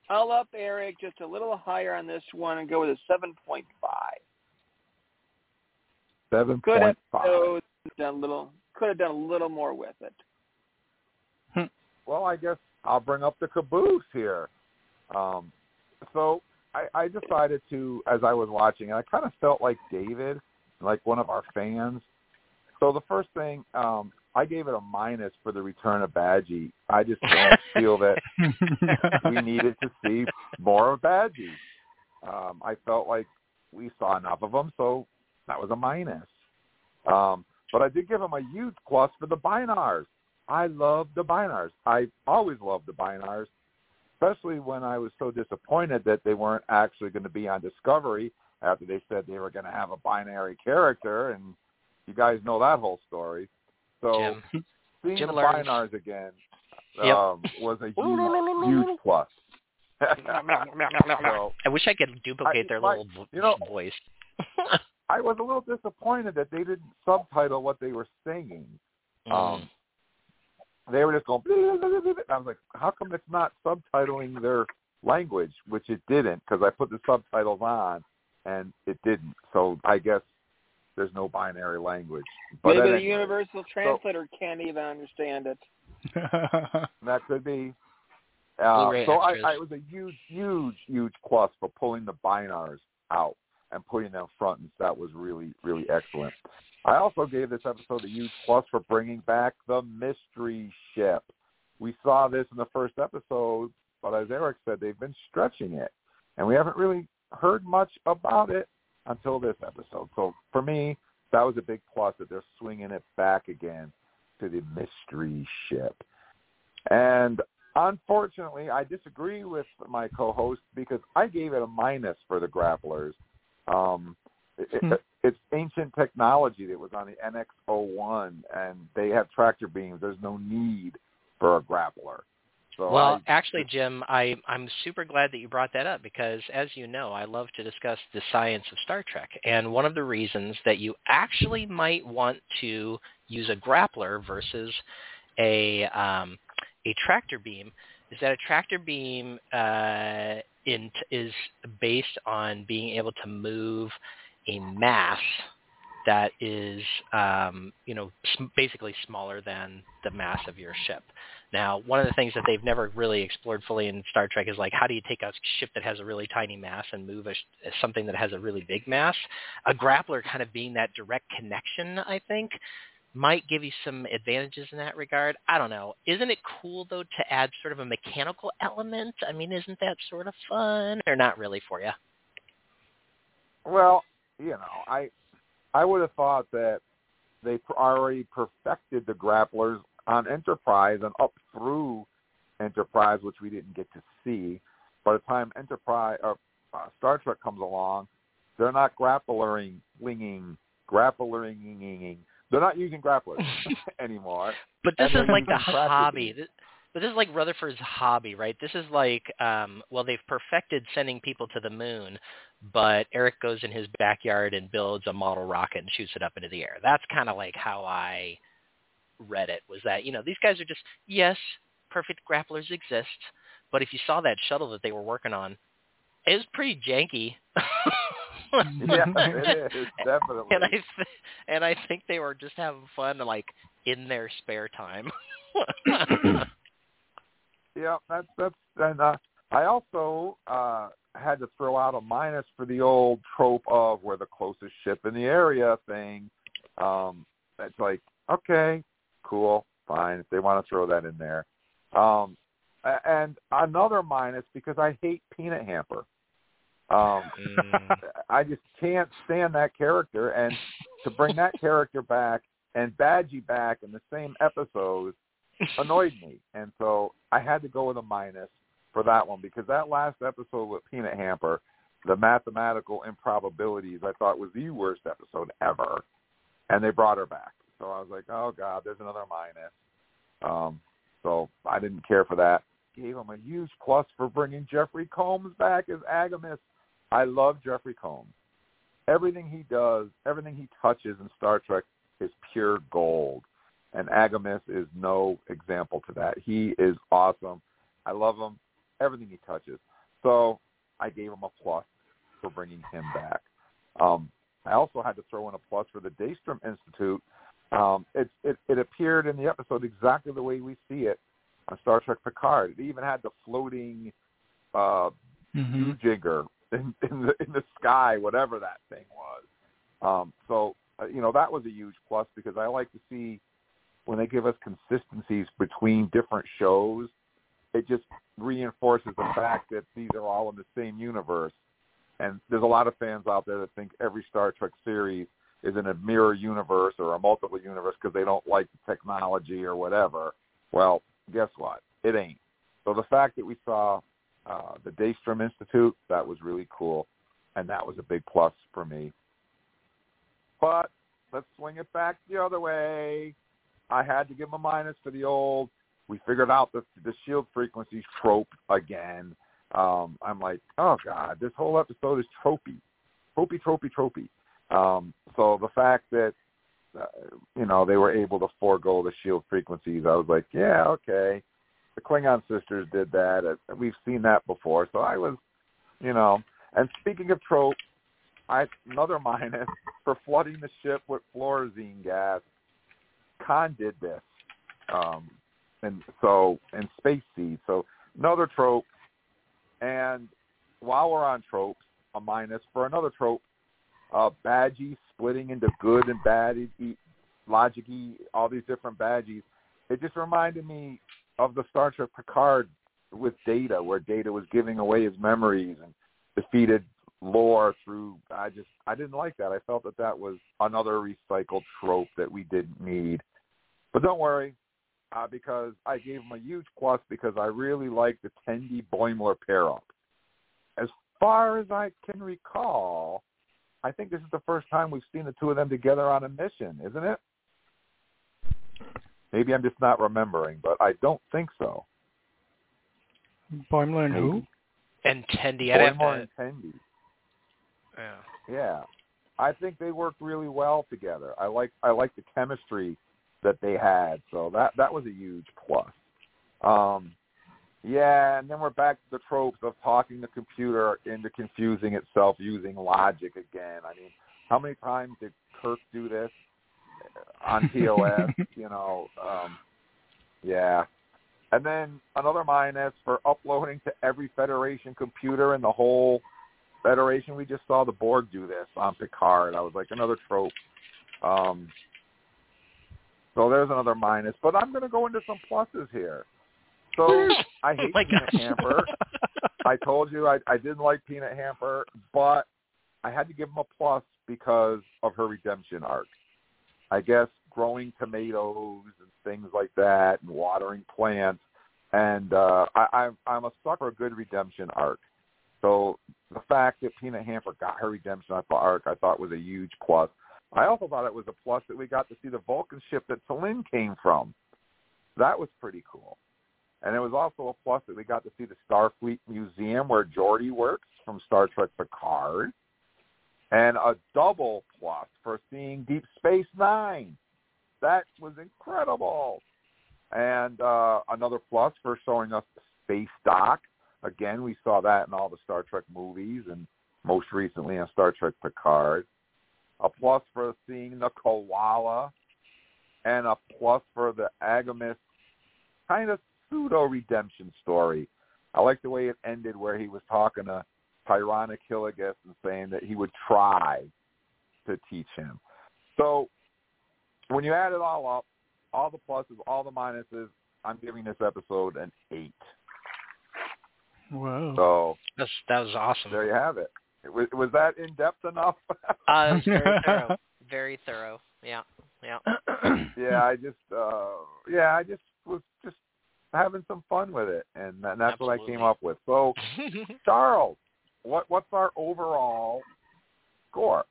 S3: I'll up Eric just a little higher on this one and go with a seven point five.
S2: Seven
S3: Could have done a little could have done a little more with it.
S2: Well, I guess I'll bring up the caboose here. Um, so I, I decided to, as I was watching, and I kind of felt like David, like one of our fans. So the first thing, um, I gave it a minus for the return of Badgey. I just don't feel that we needed to see more of Badgey. Um, I felt like we saw enough of him, so that was a minus. Um, but I did give him a huge plus for the Bynars. I love the Bynars. I always loved the Bynars, especially when I was so disappointed that they weren't actually going to be on Discovery after they said they were going to have a binary character, and you guys know that whole story. So
S5: Jim.
S2: seeing
S5: Jim
S2: the
S5: learns.
S2: Bynars again
S5: Yep.
S2: um, was a huge, huge plus. so
S5: I wish I could duplicate
S2: I-
S5: their
S2: my-
S5: little
S2: you know-
S5: voice.
S2: I was a little disappointed that they didn't subtitle what they were singing.
S5: Mm.
S2: Um, they were just going. "Blah, blah, blah, blah, blah." I was like, how come it's not subtitling their language? Which it didn't because I put the subtitles on and it didn't. So I guess there's no binary language. But
S3: Maybe
S2: at
S3: the universal translator can't even understand it.
S2: that could be. Uh, so I. I, it was a huge, huge, huge plus for pulling the Bynars out and putting them front and that was really, really excellent. I also gave this episode a huge plus for bringing back the mystery ship. We saw this in the first episode, but as Eric said, they've been stretching it, and we haven't really heard much about it until this episode. So for me, that was a big plus that they're swinging it back again to the mystery ship. And unfortunately, I disagree with my co-host because I gave it a minus for the grapplers. Um, it,
S4: Hmm.
S2: it, it's ancient technology that was on the NX-01, and they have tractor beams. There's no need for a grappler. So
S5: Well,
S2: I,
S5: actually, Jim, I, I'm super glad that you brought that up because, as you know, I love to discuss the science of Star Trek. And one of the reasons that you actually might want to use a grappler versus a um, a tractor beam is that a tractor beam uh, in, is based on being able to move a mass that is, um, you know, basically smaller than the mass of your ship. Now, one of the things that they've never really explored fully in Star Trek is like, how do you take a ship that has a really tiny mass and move a, something that has a really big mass? A grappler kind of being that direct connection, I think, might give you some advantages in that regard. I don't know. Isn't it cool though to add sort of a mechanical element? I mean, isn't that sort of fun or not really for you?
S2: Well, you know, I I would have thought that they already perfected the grapplers on Enterprise and up through Enterprise, which we didn't get to see. By the time Enterprise or uh, Star Trek comes along, they're not grapplering, winging, grapplering. They're not using grapplers anymore.
S5: But this is like the hobby. This- But this is like Rutherford's hobby, right? This is like, um, well, they've perfected sending people to the moon, but Eric goes in his backyard and builds a model rocket and shoots it up into the air. That's kind of like how I read it. Was that you know these guys are just yes, perfect grapplers exist, but if you saw that shuttle that they were working on, it was pretty janky.
S2: yeah, it is definitely.
S5: and I th- and I think they were just having fun, like in their spare time.
S2: Yeah, that's that's and uh, I also uh had to throw out a minus for the old trope of we're the closest ship in the area thing. Um it's like, okay, cool, fine, if they want to throw that in there. Um and another minus because I hate Peanut Hamper. Um
S5: Mm.
S2: I just can't stand that character and to bring that character back and Badgie back in the same episode annoyed me. And so I had to go with a minus for that one because that last episode with Peanut Hamper, the mathematical improbabilities, I thought was the worst episode ever. And they brought her back. So I was like, oh, God, there's another minus. Um, so I didn't care for that. Gave him a huge plus for bringing Jeffrey Combs back as AGIMUS. I love Jeffrey Combs. Everything he does, everything he touches in Star Trek is pure gold and AGIMUS is no example to that. He is awesome. I love him. Everything he touches. So I gave him a plus for bringing him back. Um, I also had to throw in a plus for the Daystrom Institute. Um, it, it, it appeared in the episode exactly the way we see it on Star Trek Picard. It even had the floating uh,
S4: hmm
S2: jigger in, in the in the sky, whatever that thing was. Um, so uh, you know that was a huge plus because I like to see when they give us consistencies between different shows. It just reinforces the fact that these are all in the same universe. And there's a lot of fans out there that think every Star Trek series is in a mirror universe or a multiple universe because they don't like the technology or whatever. Well, guess what? It ain't. So the fact that we saw uh, the Daystrom Institute, that was really cool, and that was a big plus for me. But let's swing it back the other way. I had to give a minus for the old. We figured out the the shield frequencies trope again. Um, I'm like, oh god, this whole episode is tropey, tropey, tropey, tropey. Um, so the fact that uh, you know they were able to forego the shield frequencies, I was like, yeah, okay. The Klingon sisters did that. Uh, We've seen that before, so I was, you know. And speaking of tropes, I another minus for flooding the ship with fluorescein gas. Khan did this, um, and so and space seed. So another trope. And while we're on tropes, a minus for another trope. Uh, Badgey splitting into good and bad, e- e- logic, all these different Badgeys. It just reminded me of the Star Trek Picard with Data, where Data was giving away his memories and defeated lore through I just I didn't like that. I felt that that was another recycled trope that we didn't need. But don't worry, uh, because I gave him a huge plus because I really like the Tendi Boimler pair up. As far as I can recall, I think this is the first time we've seen the two of them together on a mission, isn't it? Maybe I'm just not remembering, but I don't think so.
S4: Boimler and who?
S5: and Tendi, I'd
S2: Boimler and Tendi.
S5: yeah.
S2: Yeah, I think they worked really well together. I like I like the chemistry that they had, so that that was a huge plus. Um, yeah, and then we're back to the tropes of talking the computer into confusing itself using logic again. I mean, How many times did Kirk do this on TOS? you know, um, yeah. And then another minus for uploading to every Federation computer in the whole Federation. We just saw the Borg do this on Picard. I was like another trope. Um, so there's another minus. But I'm going to go into some pluses here. So I hate
S5: Oh
S2: Peanut
S5: gosh.
S2: Hamper. I told you I, I didn't like Peanut Hamper, but I had to give him a plus because of her redemption arc. I guess growing tomatoes and things like that, and watering plants, and uh, I, I'm a sucker for good redemption arc. So the fact that Peanut Hamper got her redemption arc, I thought was a huge plus. I also thought it was a plus that we got to see the Vulcan ship that T'Lyn came from. That was pretty cool. And it was also a plus that we got to see the Starfleet Museum where Geordi works from Star Trek Picard. And a double plus for seeing Deep Space Nine. That was incredible. And uh, another plus for showing us space dock. Again, we saw that in all the Star Trek movies and most recently on Star Trek Picard. A plus for seeing the koala. And a plus for the AGIMUS kind of pseudo redemption story. I like the way it ended where he was talking to Tyrana Killigus and saying that he would try to teach him. So when you add it all up, all the pluses, all the minuses, I'm giving this episode an eight.
S4: Wow.
S2: So
S5: That's, that was awesome.
S2: there you have it. Was, was that in depth enough?
S5: Uh, it was very thorough. Very thorough. Yeah. Yeah.
S2: yeah, I just uh yeah, I just was just having some fun with it and, and that's what I came up with. So Charles, what what's our overall score?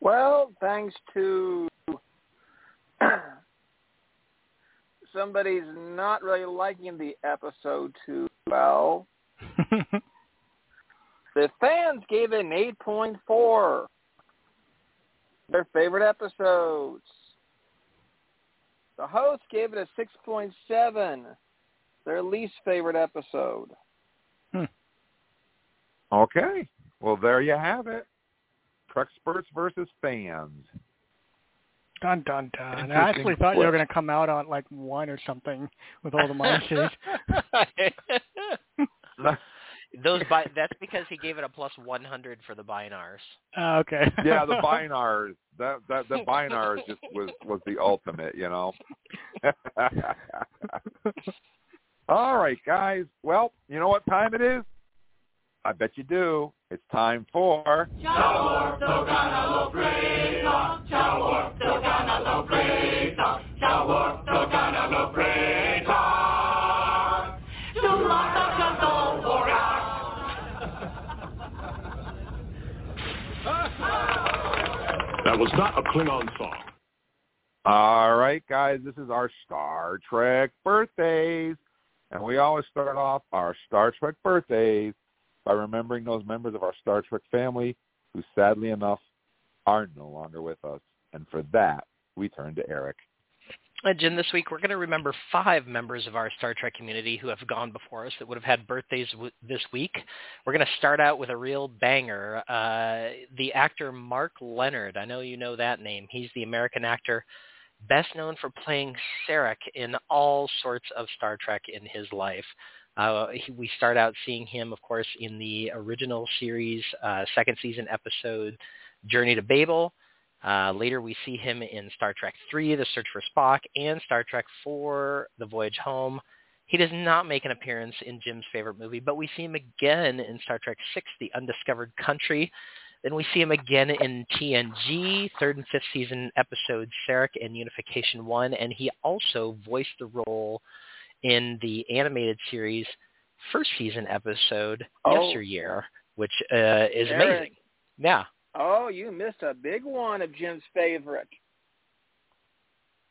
S3: Well, thanks to somebody's not really liking the episode too well, the fans gave it an 8.4. Their favorite episodes. The host gave it a 6.7. Their least favorite episode. Hmm.
S2: Okay. Well, there you have it. Trexperts versus fans.
S4: dun dun dun. I actually thought you were going to come out on like one or something with all the minuses.
S5: Those bi- that's because he gave it a plus 100 for the Bynars.
S4: Oh, okay.
S2: yeah, the Bynars. That that the binars just was was the ultimate, you know. All right, guys. Well, you know what time it is? I bet you do. It's time for
S6: That was not a Klingon song.
S2: All right, guys, this is our Star Trek birthdays. And we always start off our Star Trek birthdays by remembering those members of our Star Trek family who sadly enough are no longer with us. And for that, we turn to Eric.
S5: Uh, Jim, this week we're going to remember five members of our Star Trek community who have gone before us that would have had birthdays w- this week. We're going to start out with a real banger. Uh, the actor Mark Lenard. I know you know that name. He's the American actor best known for playing Sarek in all sorts of Star Trek in his life. Uh, he, we start out seeing him, of course, in the original series, uh, second season episode Journey to Babel. Uh, later, we see him in Star Trek III, The Search for Spock, and Star Trek IV, The Voyage Home. He does not make an appearance in Jim's favorite movie, but we see him again in Star Trek VI, The Undiscovered Country. Then we see him again in TNG, third and fifth season episodes Sarek and Unification 1, and he also voiced the role in the animated series first season episode
S3: Oh.
S5: Yesteryear, which uh, is
S3: Eric.
S5: amazing. Yeah.
S3: Oh, you missed a big one of Jim's favorite.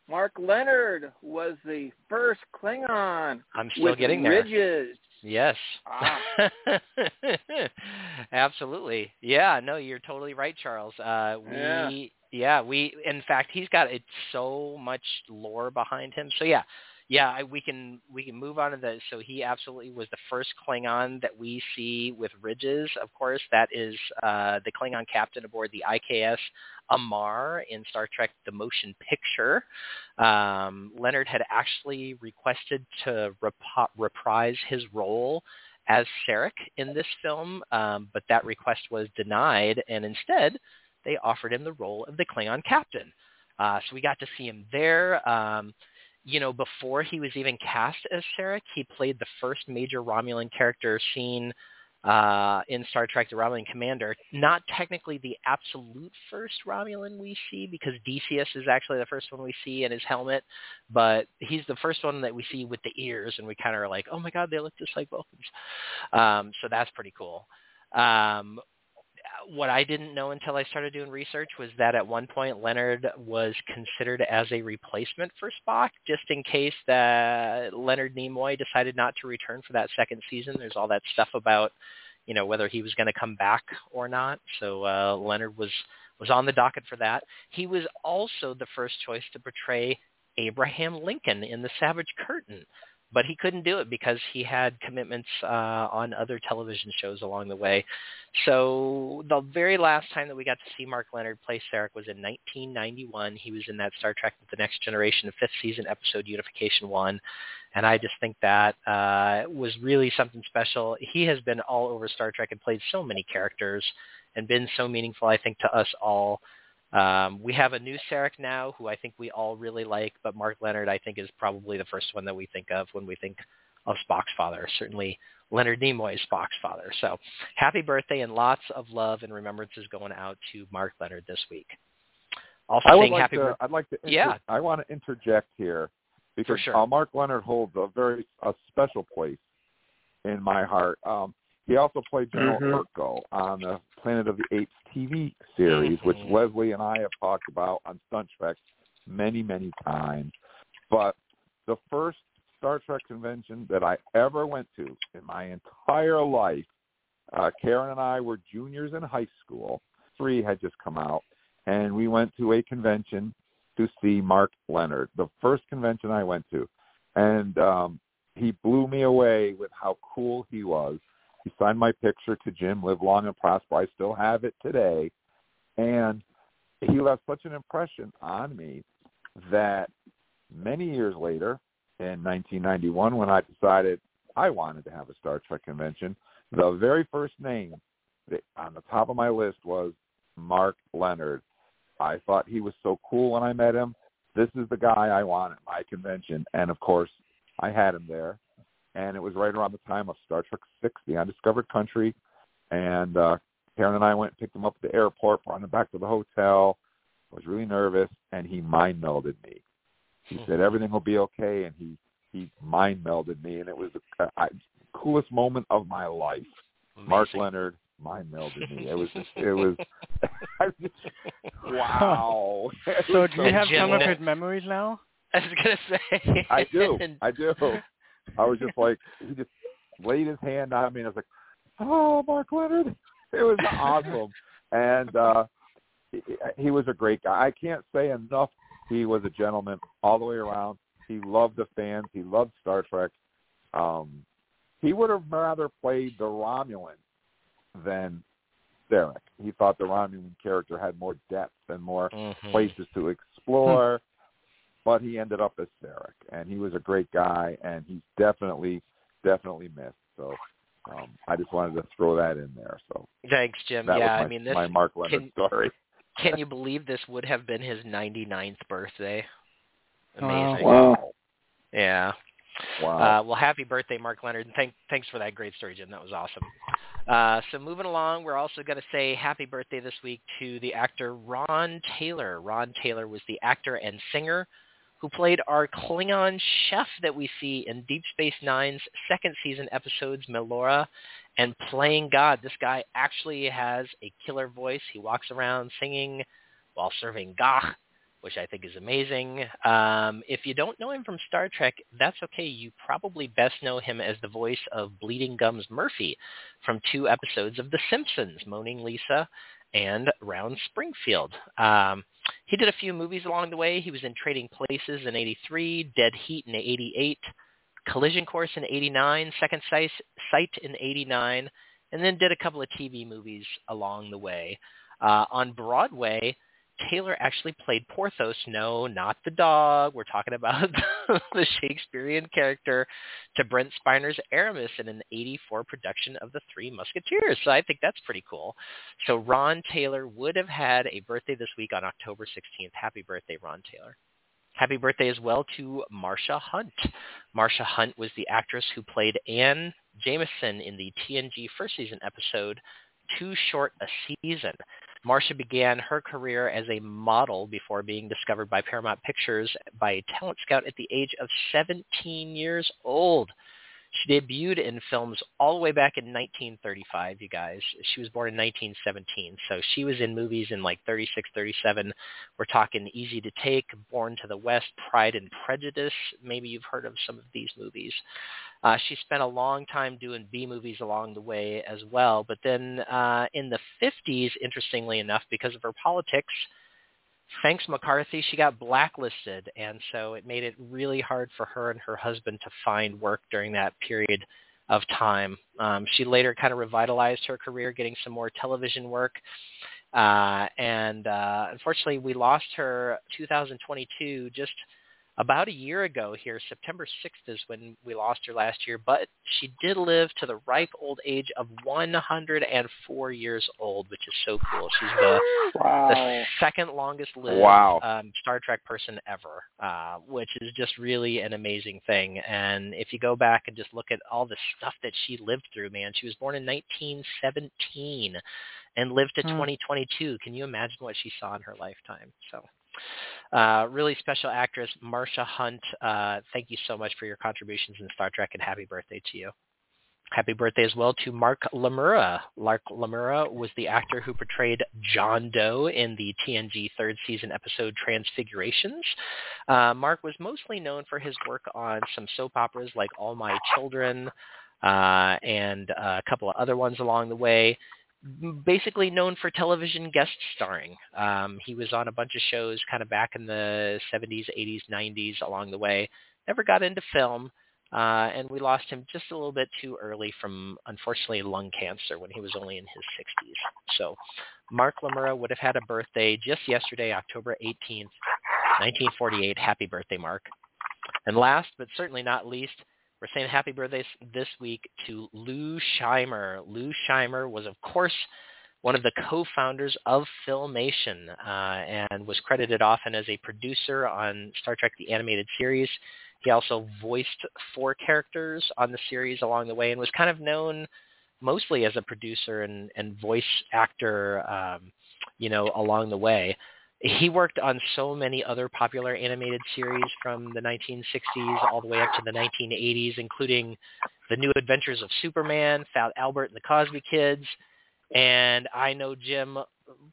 S3: Mark Lenard was the first Klingon
S5: I'm still
S3: with
S5: getting there.
S3: ridges.
S5: Yes.
S3: Ah.
S5: Absolutely. Yeah, no, you're totally right, Charles. Uh we
S3: Yeah.
S5: yeah, we in fact he's got it so much lore behind him. So yeah, yeah, I, we can we can move on to the. So he absolutely was the first Klingon that we see with ridges. Of course, that is uh, the Klingon captain aboard the IKS Amar in Star Trek: The Motion Picture. Um, Lenard had actually requested to rep- reprise his role as Sarek in this film, um, but that request was denied, and instead they offered him the role of the Klingon captain. Uh, so we got to see him there. Um, you know, before he was even cast as Sarek, he played the first major Romulan character seen uh, in Star Trek: The Romulan Commander. Not technically the absolute first Romulan we see, because Decius is actually the first one we see in his helmet, but he's the first one that we see with the ears, and we kind of are like, oh my god, they look just like Vulcans. Um, so that's pretty cool. Um, what I didn't know until I started doing research was that at one point Lenard was considered as a replacement for Spock, just in case that Leonard Nimoy decided not to return for that second season. There's all that stuff about, you know, whether he was going to come back or not. So uh, Lenard was was on the docket for that. He was also the first choice to portray Abraham Lincoln in The Savage Curtain, but he couldn't do it because he had commitments uh, on other television shows along the way. So the very last time that we got to see Mark Lenard play Sarek was in 1991. He was in that Star Trek: The Next Generation fifth season episode Unification One, and I just think that uh, was really something special. He has been all over Star Trek and played so many characters and been so meaningful, I think, to us all. Um, we have a new Sarek now who I think we all really like, but Mark Lenard I think is probably the first one that we think of when we think of Spock's father. Certainly Leonard Nimoy is Spock's father. So happy birthday and lots of love and remembrances going out to Mark Lenard this week. Also
S2: I would like
S5: happy
S2: to,
S5: birthday.
S2: I'd like to. Inter-
S5: Yeah.
S2: I want to interject here because
S5: sure.
S2: uh, Mark Lenard holds a very a special place in my heart. Um, he also played General
S3: Mhm.
S2: Urko on the Planet of the Apes TV series, which
S5: Mhm.
S2: Leslie and I have talked about on Stunt Trek many, many times. But the first Star Trek convention that I ever went to in my entire life, uh, Karen and I were juniors in high school. Three had just come out, and we went to a convention to see Mark Lenard, the first convention I went to, and um, he blew me away with how cool he was. He signed my picture to Jim, live long and prosper. I still have it today, and he left such an impression on me that many years later, in 1991, when I decided I wanted to have a Star Trek convention, the very first name that on the top of my list was Mark Lenard. I thought he was so cool when I met him. This is the guy I want at my convention. And of course, I had him there. And it was right around the time of Star Trek Six, The Undiscovered Country. And uh Karen and I went and picked him up at the airport, brought him back to the hotel. I was really nervous and he mind melded me. He said everything will be okay and he he mind melded me and it was the I, coolest moment of my life. Mark Lenard mind melded me. It was just, it was just, wow.
S4: So do you have some of his memories now?
S5: I was gonna say.
S2: I do. I do. I was just like he just laid his hand on me and I was like, Oh, Mark Lenard. It was awesome. and uh he, he was a great guy. I can't say enough he was a gentleman all the way around. He loved the fans. He loved Star Trek. Um he would have rather played the Romulan than Sarek. He thought the Romulan character had more depth and more
S5: Mhm.
S2: places to explore. But he ended up as Sarek, and he was a great guy, and he's definitely, definitely missed. So um, I just wanted to throw that in there. So
S5: Thanks, Jim.
S2: that
S5: yeah,
S2: was my,
S5: I mean this
S2: my Mark Lenard
S5: can-
S2: story.
S5: can you believe this would have been his 99th birthday?
S4: Wow.
S5: Amazing.
S2: Wow,
S5: Yeah.
S2: wow.
S5: Uh, well, happy birthday, Mark Lenard, and thank, thanks for that great story, Jim. That was awesome. Uh, so moving along, we're also going to say happy birthday this week to the actor Ron Taylor. Ron Taylor was the actor and singer who played our Klingon chef that we see in Deep Space Nine's second season episodes Melora and Playing God. This guy actually has a killer voice. He walks around singing while serving gagh which I think is amazing. Um, if you don't know him from Star Trek, that's okay. You probably best know him as the voice of Bleeding Gums Murphy from two episodes of The Simpsons, Moaning Lisa and Round Springfield. Um, he did a few movies along the way. He was in Trading Places in 83, Dead Heat in 88, Collision Course in 89, Second Sight, in 89, and then did a couple of TV movies along the way. Uh, on Broadway, Taylor actually played Porthos. No, not the dog. We're talking about the Shakespearean character to Brent Spiner's Aramis in an 84 production of The Three Musketeers. So I think that's pretty cool. So Ron Taylor would have had a birthday this week on October 16th. Happy birthday, Ron Taylor. Happy birthday as well to Marsha Hunt. Marsha Hunt was the actress who played Anne Jameson in the TNG first season episode Too Short a Season. Marsha began her career as a model before being discovered by Paramount Pictures by a talent scout at the age of 17 years old. She debuted in films all the way back in 1935, you guys. She was born in 1917, so she was in movies in like 36, 37. We're talking Easy to Take, Born to the West, Pride and Prejudice. Maybe you've heard of some of these movies. Uh, she spent a long time doing B movies along the way as well. But then uh, in the 50s, interestingly enough, because of her politics, thanks McCarthy, she got blacklisted, and so it made it really hard for her and her husband to find work during that period of time. Um, she later kind of revitalized her career, getting some more television work. Uh, and uh, unfortunately, we lost her 2022 just – about a year ago here, September 6th is when we lost her last year, but she did live to the ripe old age of 104 years old, which is so cool. She's the,
S3: wow.
S5: the second longest lived
S2: Wow.
S5: um, Star Trek person ever, uh, which is just really an amazing thing. And if you go back and just look at all the stuff that she lived through, man, she was born in 1917 and lived to
S4: Hmm.
S5: 2022. Can you imagine what she saw in her lifetime? So uh, really special actress, Marsha Hunt. Uh, thank you so much for your contributions in Star Trek, and happy birthday to you. Happy birthday as well to Mark Lamura. Mark Lamura was the actor who portrayed John Doe in the TNG third season episode Transfigurations. Uh, Mark was mostly known for his work on some soap operas like All My Children uh, and a couple of other ones along the way basically known for television guest starring. Um, he was on a bunch of shows kind of back in the 70s, 80s, 90s along the way. Never got into film, uh, and we lost him just a little bit too early from, unfortunately, lung cancer when he was only in his 60s. So Mark Lamura would have had a birthday just yesterday, October 18th, 1948. Happy birthday, Mark. And last but certainly not least, we're saying happy birthday this week to Lou Scheimer. Lou Scheimer was, of course, one of the co-founders of Filmation uh, and was credited often as a producer on Star Trek The Animated Series. He also voiced four characters on the series along the way and was kind of known mostly as a producer and, and voice actor, um, you know, along the way he worked on so many other popular animated series from the 1960s all the way up to the 1980s, including The New Adventures of Superman, Fat Albert and the Cosby Kids. And I know Jim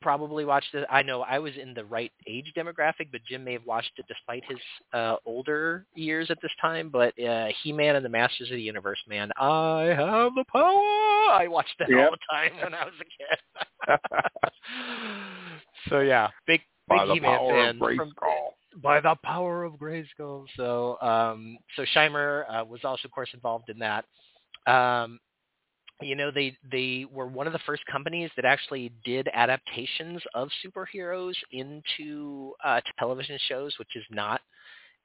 S5: probably watched it. I know I was in the right age demographic, but Jim may have watched it despite his uh, older years at this time. But uh, He-Man and the Masters of the Universe, man, I have the power. I watched that
S2: Yep.
S5: all the time when I was a kid. so yeah, big big
S2: By the power of
S5: from
S2: Grayskull.
S5: by the power of Grayskull. So, um, so Scheimer uh, was also, of course, involved in that. Um, you know, they they were one of the first companies that actually did adaptations of superheroes into uh, television shows, which is not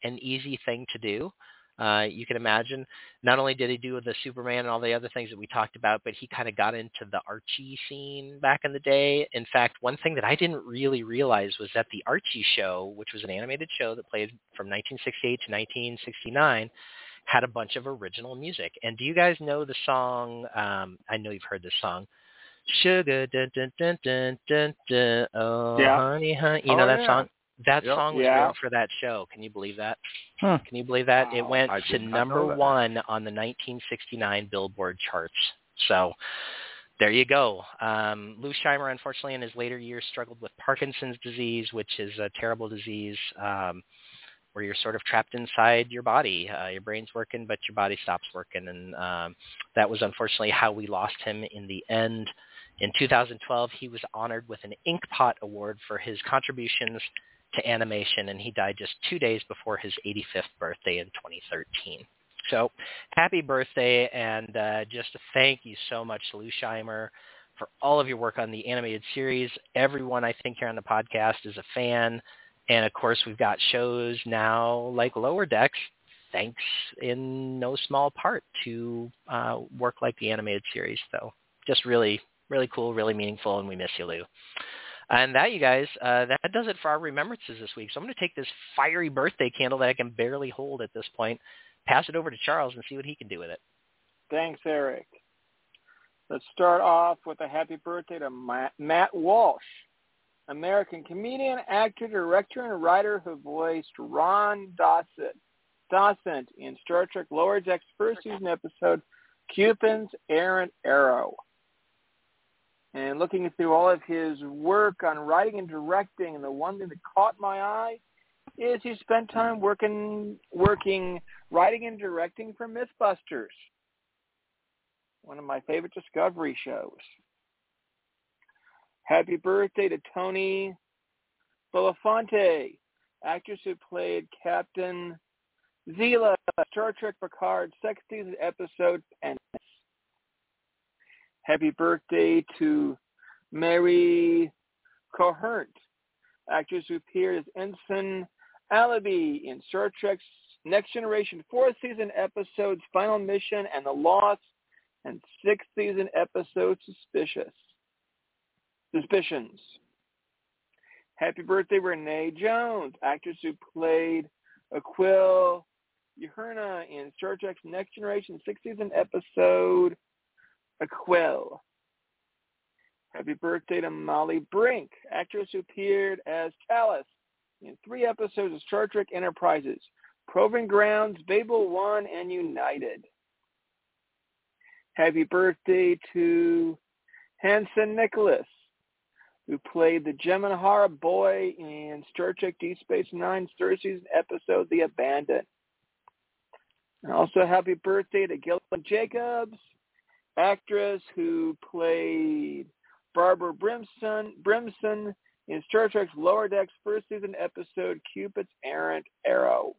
S5: an easy thing to do. Uh, you can imagine. Not only did he do the Superman and all the other things that we talked about, but he kind of got into the Archie scene back in the day. In fact, one thing that I didn't really realize was that the Archie show, which was an animated show that played from 1968 to 1969, had a bunch of original music. And do you guys know the song? Um, I know you've heard this song. Sugar, dun, dun, dun, dun, dun, dun, oh,
S3: Yeah.
S5: honey, honey. You
S2: Oh,
S5: know that
S2: yeah.
S5: song? That
S2: Yep.
S5: song was
S3: Yeah.
S5: written for that show. Can you believe that?
S4: Hmm.
S5: Can you believe that? it went to
S2: did not know
S5: number one on the 1969 Billboard charts. So there you go. Um, Lou Scheimer, unfortunately, in his later years, struggled with Parkinson's disease, which is a terrible disease um, where you're sort of trapped inside your body. Uh, your brain's working, but your body stops working, and um, that was unfortunately how we lost him in the end. In 2012, he was honored with an Inkpot Award for his contributions to animation, and he died just two days before his 85th birthday in 2013. So happy birthday, and uh, just thank you so much, Lou Scheimer, for all of your work on the animated series. Everyone I think here on the podcast is a fan. And of course, we've got shows now like Lower Decks, thanks in no small part to uh, work like the animated series. So just really, really cool, really meaningful, and we miss you, Lou. And that, you guys, uh, that does it for our remembrances this week. So I'm going to take this fiery birthday candle that I can barely hold at this point, pass it over to Charles, and see what he can do with it.
S3: Thanks, Eric. Let's start off with a happy birthday to Matt Walsh, American comedian, actor, director, and writer who voiced Ron Dawson, Dawson in Star Trek Lower Decks first season episode Cupid's Errant Arrow. And looking through all of his work on writing and directing, and the one thing that caught my eye is he spent time working, working, writing and directing for MythBusters one of my favorite Discovery shows. Happy birthday to Tony Belafonte, actress who played Captain Zila, Star Trek Picard, second season episode Penance. Happy birthday to Mary Kohnert, actress who appeared as Ensign Allenby in Star Trek's Next Generation fourth season episodes Final Mission and The Lost and sixth season episode Suspicious. Suspicions. Happy birthday, Renee Jones, actress who played Aquiel Uhnari in Star Trek's Next Generation sixth season episode Aquiel. Happy birthday to Molly Brink, actress who appeared as Talas in three episodes of Star Trek Enterprises, Proving Grounds, Babel 1, and United. Happy birthday to Hanson Nicholas, who played the Jem'Hadar boy in Star Trek Deep Space Nine's third season episode, The Abandoned. And also happy birthday to Gillian Jacobs, actress who played Barbara Brinson, Brinson in Star Trek's Lower Decks first season episode Cupid's Errant Arrow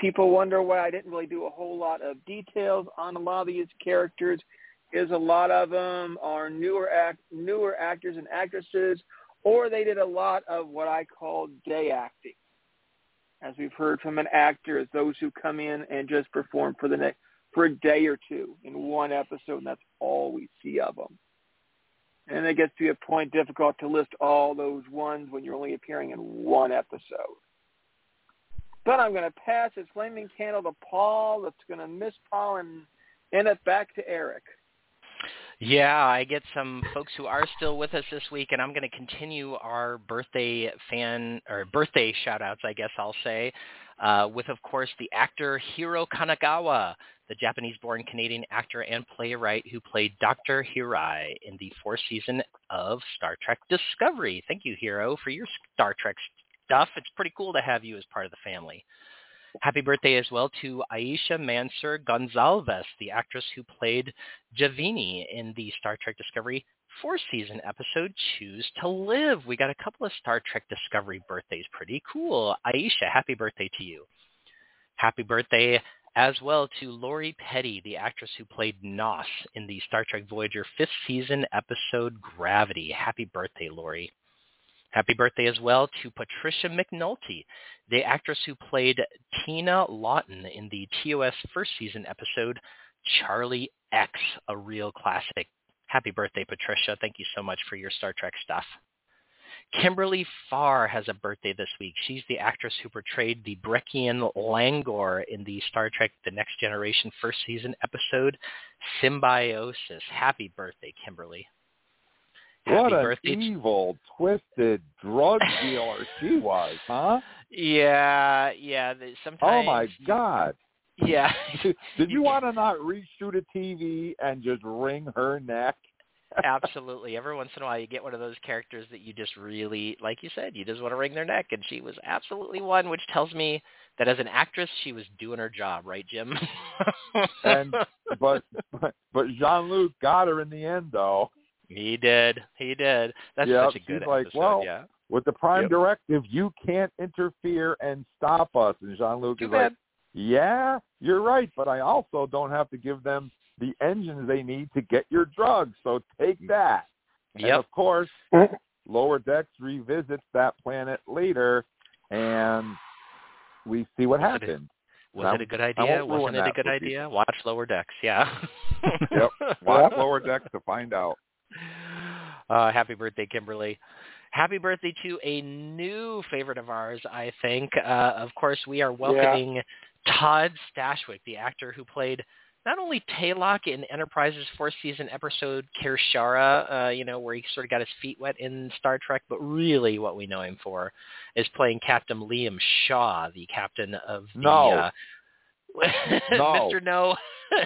S3: people wonder why I didn't really do a whole lot of details on a lot of these characters is a lot of them are newer act newer actors and actresses or they did a lot of what I call day acting. As we've heard from an actor, is those who come in and just perform for the next for a day or two in one episode, and that's all we see of them. And it gets to be a point difficult to list all those ones when you're only appearing in one episode. But I'm going to pass this flaming candle to Paul. That's going to miss Paul and end it back to Eric.
S5: Yeah, I get some folks who are still with us this week, and I'm going to continue our birthday fan or birthday shout-outs, I guess I'll say, uh, with, of course, the actor Hiro Kanagawa, the Japanese-born Canadian actor and playwright who played Dr. Hirai in the fourth season of Star Trek Discovery. Thank you, Hiro, for your Star Trek stuff. It's pretty cool to have you as part of the family. Happy birthday as well to Aisha Mansur Gonzalez, the actress who played Javini in the Star Trek Discovery fourth season episode Choose to Live. We got a couple of Star Trek Discovery birthdays. Pretty cool. Aisha, happy birthday to you. Happy birthday as well to Lori Petty, the actress who played Noss in the Star Trek Voyager fifth season episode Gravity. Happy birthday, Lori. Happy birthday as well to Patricia McNulty, the actress who played Tina Lawton in the TOS first season episode Charlie X, a real classic. Happy birthday, Patricia. Thank you so much for your Star Trek stuff. Kimberly Farr has a birthday this week. She's the actress who portrayed the Brekkian Langor in the Star Trek The Next Generation first season episode Symbiosis. Happy birthday, Kimberly.
S2: What an
S5: birthday
S2: evil, twisted drug dealer she was, huh?
S5: Yeah, yeah. Sometimes.
S2: Oh my God!
S5: Yeah.
S2: Did you want to not reshoot a TV and just wring her neck?
S5: Absolutely. Every once in a while, you get one of those characters that you just really, like you said, you just want to wring their neck, and she was absolutely one, which tells me that as an actress, she was doing her job, right, Jim?
S2: And- but but, but Jean Luc got her in the end, though.
S5: He did. He did. That's
S2: Yep,
S5: such a good
S2: like,
S5: episode.
S2: well,
S5: yeah.
S2: With the prime
S5: Yep.
S2: directive, you can't interfere and stop us. And Jean Luc
S3: Too
S2: is like. Yeah, you're right, but I also don't have to give them the engines they need to get your drugs. So take that. And of course, Lower Decks revisits that planet later, and we see what
S5: Was it
S2: happened.
S5: Was
S2: I-
S5: it a good
S2: I
S5: idea?
S2: won't
S5: Wasn't it a good
S2: for
S5: idea? Watch Lower Decks. Yeah.
S2: Yep. Watch Lower Decks to find out.
S5: Uh, happy birthday, Kimberly. Happy birthday to a new favorite of ours, I think. Uh, of course, we are welcoming Todd Stashwick, the actor who played not only Taylock in Enterprise's fourth season episode Kirshara, uh, you know, where he sort of got his feet wet in Star Trek, but really what we know him for is playing Captain Liam Shaw, the captain of the
S2: No.
S5: uh,
S2: No.
S5: Mr. No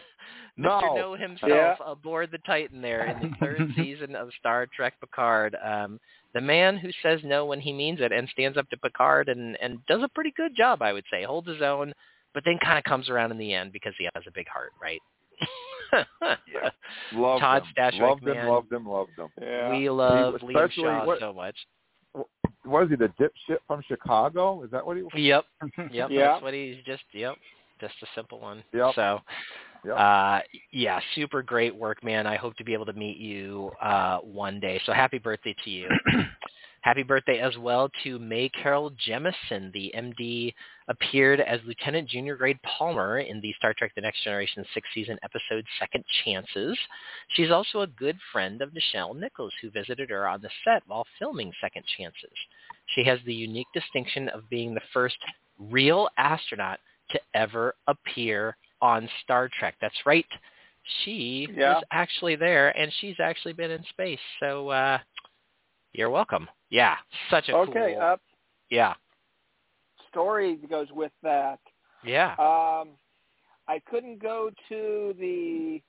S2: No.
S5: Mr. No himself
S3: Yeah.
S5: aboard the Titan there in the third season of Star Trek Picard. Um, the man who says no when he means it and stands up to Picard and, and does a pretty good job, I would say. Holds his own, but then kind of comes around in the end because he has a big heart, right?
S2: Yeah. Love
S5: Todd
S2: him.
S5: Stashwick,
S2: loved
S5: man.
S2: him, loved him, loved him.
S3: Yeah.
S5: We love
S2: He-
S5: Liam Shaw
S2: what-
S5: so much.
S2: What is he, the dipshit from Chicago? Is that what he was?
S5: Yep. Yep.
S3: Yeah.
S5: That's what he's just. Yep. Just a simple one.
S2: Yep.
S5: So,
S2: Yep.
S5: uh, yeah, super great work, man. I hope to be able to meet you uh, one day. So happy birthday to you. happy birthday as well to Mae Carol Jemison. The MD appeared as Lieutenant Junior Grade Palmer in the Star Trek The Next Generation sixth season episode Second Chances. She's also a good friend of Nichelle Nichols, who visited her on the set while filming Second Chances. She has the unique distinction of being the first real astronaut to ever appear on Star Trek. That's right. She
S3: Yeah.
S5: was actually there, and she's actually been in space. So uh, you're welcome. Yeah, such a
S3: Okay.
S5: cool.
S3: Uh,
S5: yeah,
S3: story goes with that.
S5: yeah.
S3: Um, I couldn't go to the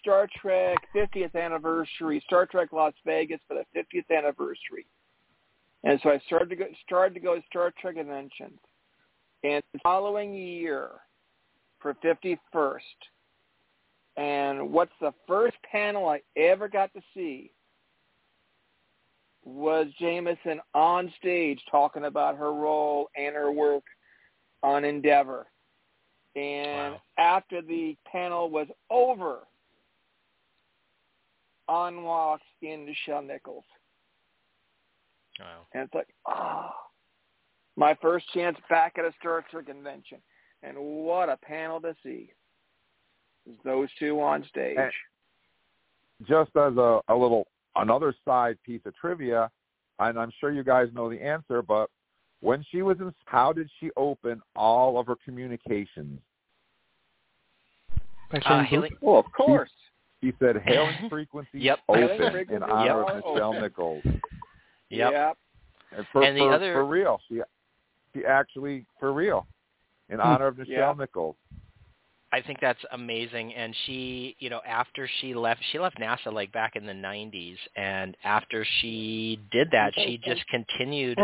S3: Star Trek 50th anniversary, Star Trek Las Vegas for the 50th anniversary, and so I started to go started to go to Star Trek conventions. And the following year, for 51st, and what's the first panel I ever got to see was Jemison on stage talking about her role and her work on Endeavor. And
S5: Wow.
S3: after the panel was over, on walks in Nichelle Nichols.
S5: Wow.
S3: And it's like, ah, my first chance back at a Star Trek convention. And what a panel to see. Those two on stage.
S2: And- Just as a, a little another side piece of trivia, and I'm sure you guys know the answer, but when she was in, how did she open all of her communications?
S4: By
S5: Uh,
S4: saying
S5: Haley,
S3: well, of course.
S2: She said hailing frequency
S5: Yep.
S2: open
S3: Hailing
S2: in honor
S3: are
S2: of Michelle
S3: open.
S2: Nichols.
S5: Yep.
S3: Yep.
S2: And for,
S5: And the
S2: for,
S5: other-
S2: for real, she she actually for real, in
S4: Hmm.
S2: honor of Michelle
S3: Yeah.
S2: Nichols.
S5: I think that's amazing. And she, you know, after she left, she left NASA like back in the 90s. And after she did that, she just continued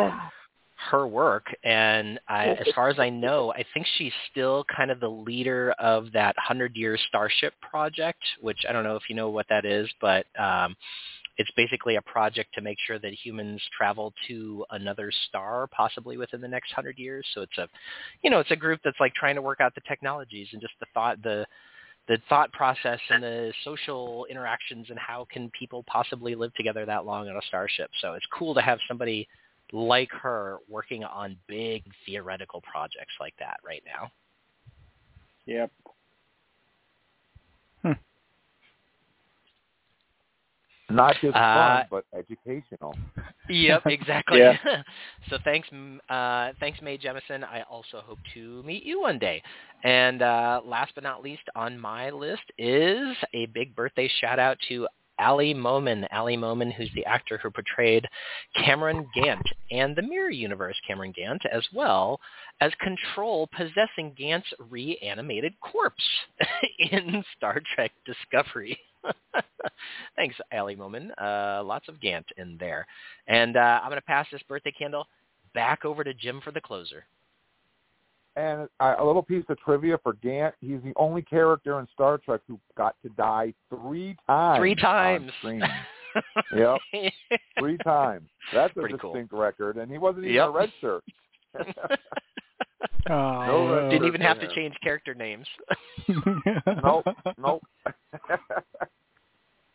S5: her work. And I, as far as I know, I think she's still kind of the leader of that 100 Year Starship project, which I don't know if you know what that is, but um, it's basically a project to make sure that humans travel to another star, possibly within the next 100 years. So it's a, you know, it's a group that's like trying to work out the technologies and just the thought, the the thought process and the social interactions and how can people possibly live together that long on a starship. So it's cool to have somebody like her working on big theoretical projects like that right now.
S3: Yep.
S2: Not just
S5: Uh,
S2: fun, but educational.
S5: Yep, exactly.
S3: Yeah.
S5: so thanks, uh, thanks, Mae Jemison. I also hope to meet you one day. And uh, last but not least on my list is a big birthday shout out to Ali Momen. Ali Momen, who's the actor who portrayed Kamran Gant and the Mirror Universe Kamran Gant, as well as Control possessing Gant's reanimated corpse in Star Trek Discovery. Thanks, Ali Momen. Uh, lots of Gant in there. And uh, I'm going to pass this birthday candle back over to Jim for the closer.
S2: And uh, a little piece of trivia for Gant: he's the only character in Star Trek who got to die three times.
S5: Three
S2: on
S5: times.
S2: screen. Yep. Three times. That's a
S5: Pretty cool.
S2: distinct record, and he wasn't even
S5: Yep.
S2: a red shirt.
S4: Oh,
S2: No red
S5: Didn't
S2: shirt
S5: even have
S2: for
S5: to change character names.
S2: nope, nope.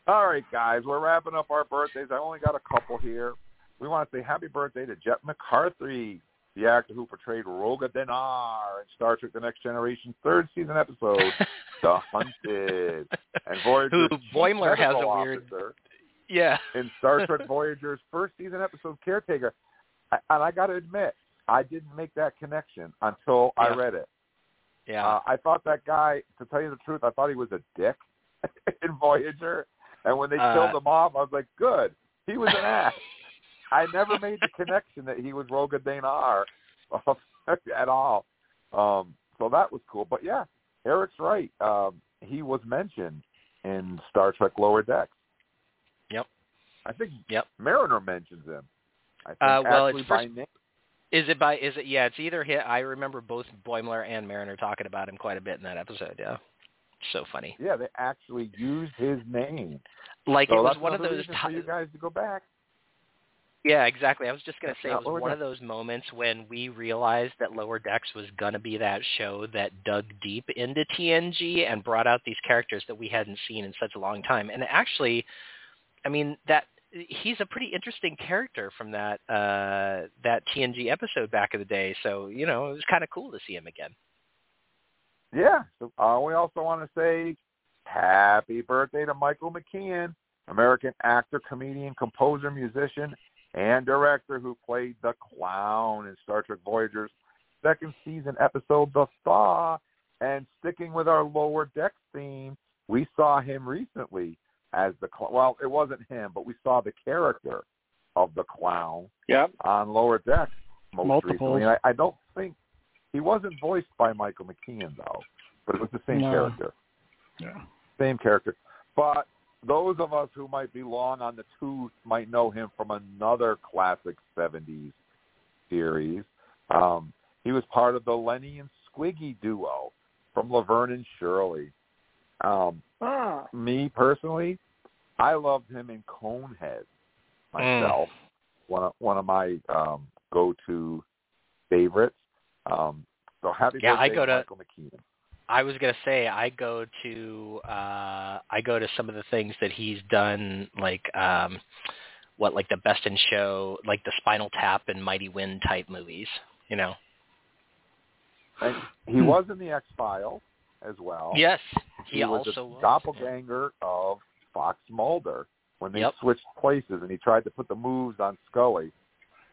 S2: All right, guys, we're wrapping up our birthdays. I only got a couple here. We want to say happy birthday to Jeff McCarthy, the actor who portrayed Roga Danar in Star Trek: The Next Generation third season episode The Hunted, and Voyager's
S5: Who Boimler has a weird- yeah.
S2: in Star Trek Voyager's first season episode Caretaker. I, and I got to admit, I didn't make that connection until I read it.
S5: Yeah.
S2: Uh, I thought that guy, to tell you the truth, I thought he was a dick in Voyager. And when they
S5: Uh,
S2: killed him off, I was like, good. He was an ass. I never made the connection that he was Roga Danar at all. Um, so that was cool. But yeah, Eric's right. Um, he was mentioned in Star Trek Lower Decks.
S5: Yep.
S2: I think
S5: Yep.
S2: Mariner mentions him. I think
S5: Uh, well, it's
S2: by
S5: first-
S2: name.
S5: Is it by? Is it? Yeah, it's either hit. I remember both Boimler and Mariner talking about him quite a bit in that episode. Yeah, so funny.
S2: Yeah, they actually used his name.
S5: Like
S2: so
S5: it was one of those.
S2: reason for you guys to go back.
S5: Yeah, exactly. I was just gonna say it was one of those moments when we realized that Lower Decks was gonna be that show that dug deep into TNG and brought out these characters that we hadn't seen in such a long time. And actually, I mean that he's a pretty interesting character from that uh that TNG episode back in the day. So you know it was kind of cool to see him again.
S2: Yeah. So, uh, we also want to say happy birthday to Michael McKean, American actor, comedian, composer, musician, and director who played the clown in Star Trek Voyager's second season episode The Thaw. And sticking with our lower deck theme, we saw him recently as the cl- well, it wasn't him, but we saw the character of the clown
S3: Yep.
S2: on lower deck most
S4: Multiples.
S2: recently. I, I don't think he wasn't voiced by Michael McKean though, but it was the same
S4: No.
S2: character,
S4: yeah.
S2: same character. But those of us who might be long on the tooth might know him from another classic '70s series. Um, he was part of the Lenny and Squiggy duo from Laverne and Shirley. Um,
S3: Ah.
S2: me personally, I loved him in Conehead myself. One of one of my um, go-to favorites. Um, so happy
S5: Yeah, I go to-
S2: Michael McKean.
S5: I was gonna say I go to uh I go to some of the things that he's done like um what like the best in show like the Spinal Tap and Mighty Wind type movies, you know.
S2: And he was in the X Files as well.
S5: Yes.
S2: he,
S5: He,
S2: was
S5: also
S2: a
S5: was.
S2: doppelganger of Fox Mulder when they
S5: Yep.
S2: switched places, and he tried to put the moves on Scully.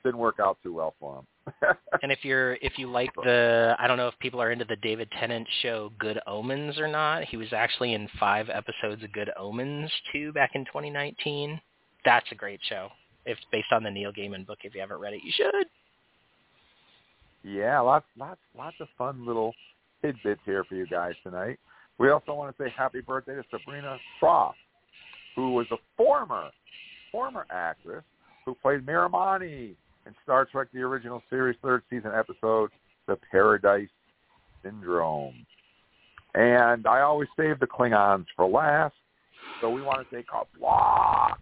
S2: Didn't work out too well for him.
S5: And if you're if you like the I don't know if people are into the David Tennant show Good Omens or not. He was actually in 5 episodes of Good Omens too back in 2019. That's a great show. It's based on the Neil Gaiman book. If you haven't read it, you should.
S2: Yeah, lots, lots, lots of fun little tidbits here for you guys tonight. We also want to say happy birthday to Sabrina Scharf, who was a former, former actress who played Miramanee in Star Trek: The Original Series third season episode "The Paradise Syndrome." And I always save the Klingons for last, so we want to say Qapla'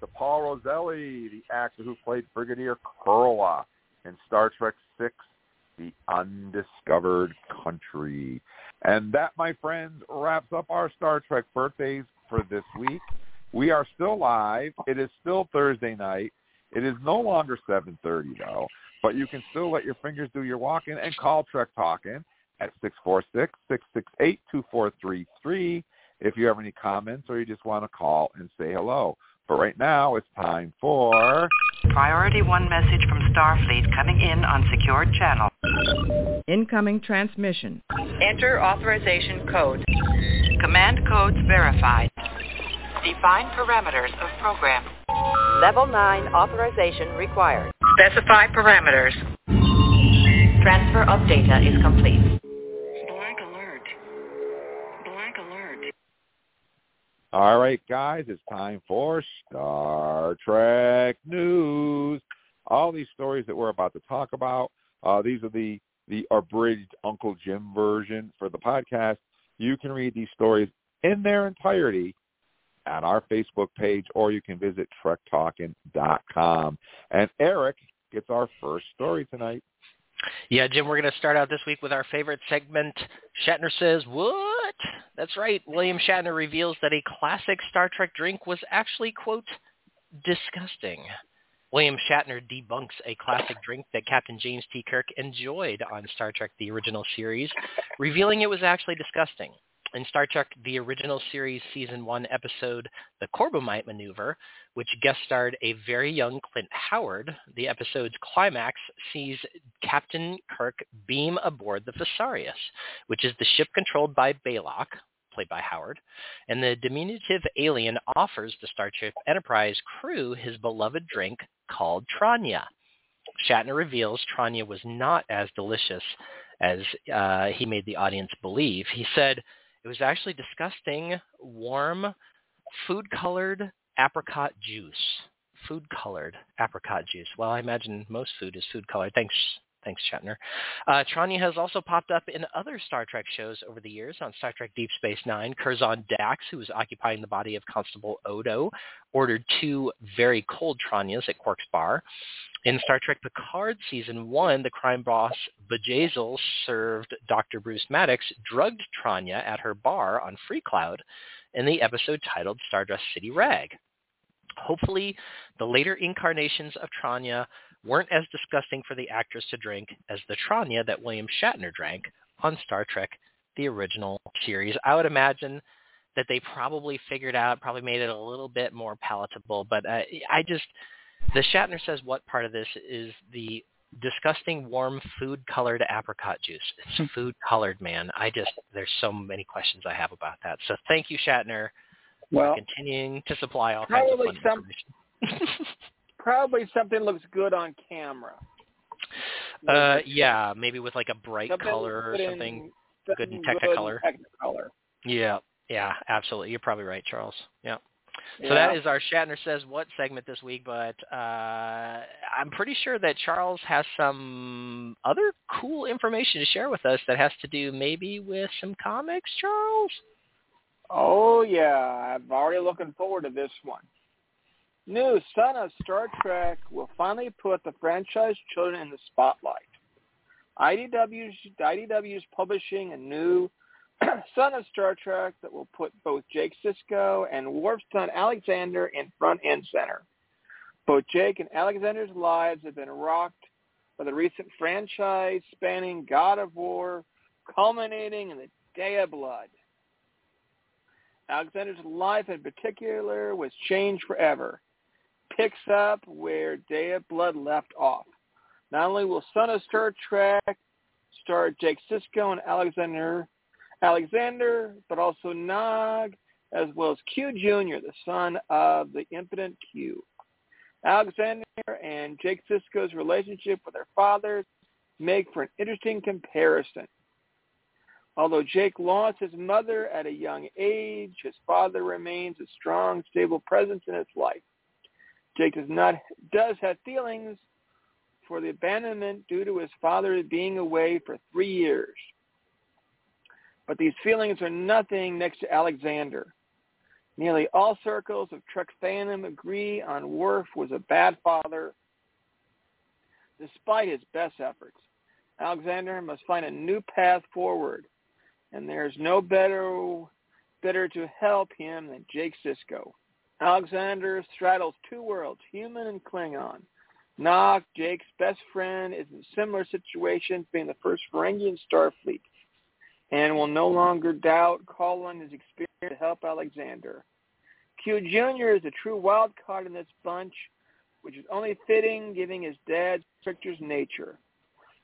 S2: to Paul Roselli, the actor who played Brigadier Kerla in Star Trek Six the undiscovered country. And that, my friends, wraps up our Star Trek birthdays for this week. We are still live. It is still Thursday night. It is no longer 7.30, though, but you can still let your fingers do your walking and call Trek Talking at 646-668-2433 if you have any comments or you just want to call and say hello. But right now, it's time for...
S7: Priority 1 message from Starfleet coming in on secured channel.
S8: Incoming transmission.
S7: Enter authorization code. Command codes verified. Define parameters of program.
S9: Level 9 authorization required.
S7: Specify parameters.
S9: Transfer of data is complete.
S7: Blank alert. Blank alert.
S2: All right, guys, it's time for Star Trek news. All these stories that we're about to talk about, uh, these are the the abridged Uncle Jim version for the podcast. You can read these stories in their entirety at our Facebook page, or you can visit trektalking.com. And Eric gets our first story tonight.
S5: Yeah, Jim, we're going to start out this week with our favorite segment. Shatner says, what? That's right. William Shatner reveals that a classic Star Trek drink was actually, quote, disgusting. William Shatner debunks a classic drink that Captain James T. Kirk enjoyed on Star Trek the original series, revealing it was actually disgusting. In Star Trek the original series season 1 episode The Corbomite Maneuver, which guest starred a very young Clint Howard, the episode's climax sees Captain Kirk beam aboard the Fesarius, which is the ship controlled by Balok, played by Howard, and the diminutive alien offers the Starship Enterprise crew his beloved drink called Tranya. Shatner reveals Tranya was not as delicious as uh, he made the audience believe. He said it was actually disgusting, warm, food-colored apricot juice. Food-colored apricot juice. Well, I imagine most food is food-colored. Thanks, Thanks, Shatner. Uh, Tranya has also popped up in other Star Trek shows over the years. On Star Trek Deep Space Nine, Curzon Dax, who was occupying the body of Constable Odo, ordered two very cold Tranyas at Quark's bar. In Star Trek Picard Season 1, the crime boss Bjayzl served Dr. Bruce Maddox drugged Tranya at her bar on Free Cloud in the episode titled Stardust City Rag. Hopefully, the later incarnations of Tranya weren't as disgusting for the actress to drink as the Tranya that William Shatner drank on Star Trek, the original series. I would imagine that they probably figured out, probably made it a little bit more palatable. But uh, I just, the Shatner says what part of this is the disgusting warm food colored apricot juice. It's hmm. food colored, man. I just, there's so many questions I have about that. So thank you, Shatner, well, for continuing to supply all kinds of fun some, information.
S3: probably something looks good on camera.
S5: Uh, yeah, maybe with like a bright something color or something, in, good in Technicolor.
S3: Technicolor.
S5: Yeah, yeah, absolutely. You're probably right, Charles. Yeah. So yeah. that is our Shatner Says What segment this week, but uh, I'm pretty sure that Charles has some other cool information to share with us that has to do maybe with some comics, Charles?
S3: Oh, yeah. I'm already looking forward to this one. New Son of Star Trek will finally put the franchise children in the spotlight. IDW's, IDW is publishing a new Son of Star Trek that will put both Jake Sisko and Worf's son Alexander in front and center. Both Jake and Alexander's lives have been rocked by the recent franchise spanning God of War, culminating in the Day of Blood. Alexander's life in particular was changed forever picks up where Day of Blood left off. Not only will Son of Star Trek star Jake Sisko and Alexander Alexander, but also Nog, as well as Q Jr., the son of the impotent Q. Alexander and Jake Sisko's relationship with their fathers make for an interesting comparison. Although Jake lost his mother at a young age, his father remains a strong, stable presence in his life. Jake does not does have feelings for the abandonment due to his father being away for three years. But these feelings are nothing next to Alexander. Nearly all circles of Trek fandom agree on Worf was a bad father despite his best efforts. Alexander must find a new path forward, and there's no better better to help him than Jake Sisko. Alexander straddles two worlds, human and Klingon. Nog, Jake's best friend, is in a similar situation, being the first Ferengi in Starfleet, and will no longer doubt call on his experience to help Alexander. Q Jr. is a true wild card in this bunch, which is only fitting given his dad's character's nature.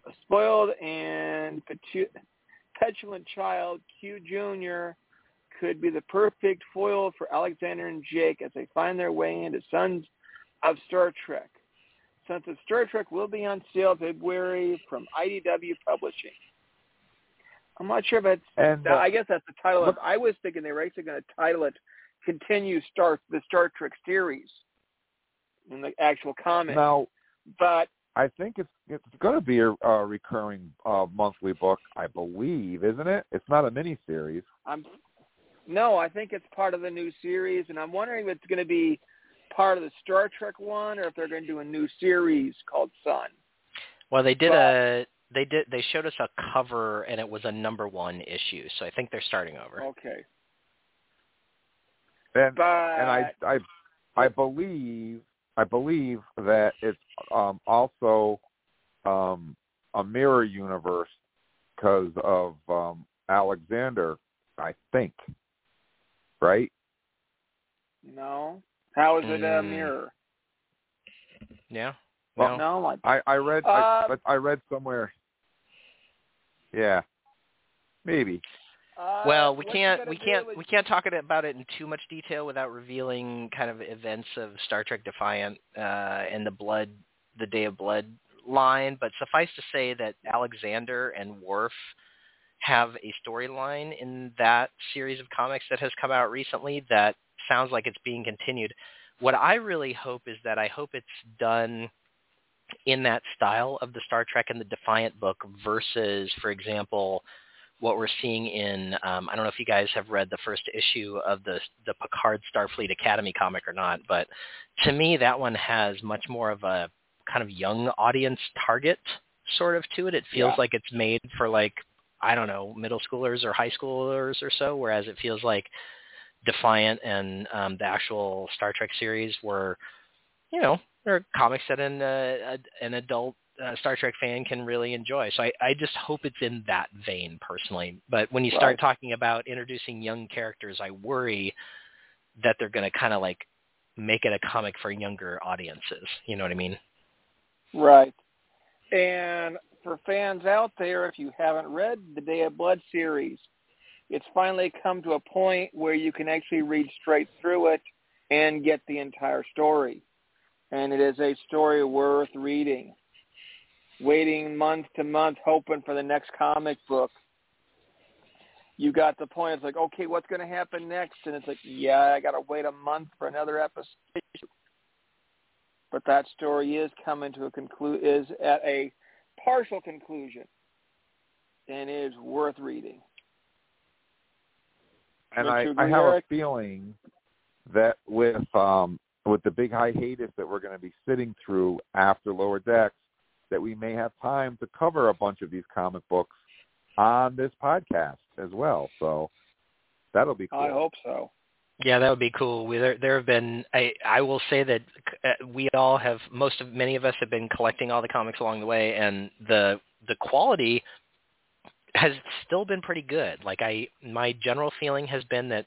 S3: A spoiled and petulant child, Q Jr could be the perfect foil for Alexander and Jake as they find their way into Sons of Star Trek. Sons of Star Trek will be on sale February from IDW Publishing. I'm not sure if it's. And, uh, I guess that's the title. Of, I was thinking they were actually going to title it "Continue Star the Star Trek series" in the actual comic.
S2: Now,
S3: but
S2: I think it's it's going to be a, a recurring uh, monthly book, I believe, isn't it? It's not a mini series.
S3: I'm No, I think it's part of the new series, and I'm wondering if it's going to be part of the Star Trek one, or if they're going to do a new series called Sun.
S5: Well, they did
S3: But-
S5: a they did they showed us a cover and it was a number one issue, so I think they're starting over.
S3: Okay,
S2: And
S3: but
S2: and I I I believe I believe that it's um also um a mirror universe because of um Alexander, I think. Right?
S3: no. How is it a
S5: Mm.
S3: mirror?
S5: Yeah.
S2: Well,
S5: No.
S3: No, I,
S2: I I read
S3: Uh,
S2: I I read somewhere. Yeah. Maybe.
S3: uh,
S5: Well, we can't we can't
S3: is-
S5: we can't talk about it in too much detail without revealing kind of events of Star Trek Defiant uh, and the Blood, the Day of Blood line. But suffice to say that Alexander and Worf have a storyline in that series of comics that has come out recently that sounds like it's being continued. What I really hope is that I hope it's done in that style of the Star Trek and the Defiant book versus, for example, what we're seeing in um, I don't know if you guys have read the first issue of the the Picard Starfleet Academy comic or not, but to me that one has much more of a kind of young audience target sort of to it. It feels
S3: Yeah.
S5: like it's made for like I don't know middle schoolers or high schoolers or so, whereas it feels like Defiant and um, the actual Star Trek series were, you know, they're comics that an uh, an adult uh, Star Trek fan can really enjoy. So I, I just hope it's in that vein personally. But when you start
S3: Right.
S5: talking about introducing young characters, I worry that they're going to kind of like make it a comic for younger audiences. You know what I mean?
S3: Right. And for fans out there, if you haven't read the Day of Blood series, it's finally come to a point where you can actually read straight through it and get the entire story. And it is a story worth reading. Waiting month to month, hoping for the next comic book. You got the point. It's like, okay, what's going to happen next? And it's like, yeah, I got to wait a month for another episode but that story is coming to a conclu- is at a partial conclusion and is worth reading.
S2: And I, I have a feeling that with um with the big hiatus that we're going to be sitting through after Lower Decks, that we may have time to cover a bunch of these comic books on this podcast as well. So that'll be cool.
S3: I hope so.
S5: Yeah, that would be cool. We, there, there have been. I, I will say that uh, we all have. Most of, many of us have been collecting all the comics along the way, and the the quality has still been pretty good. Like I, my general feeling has been that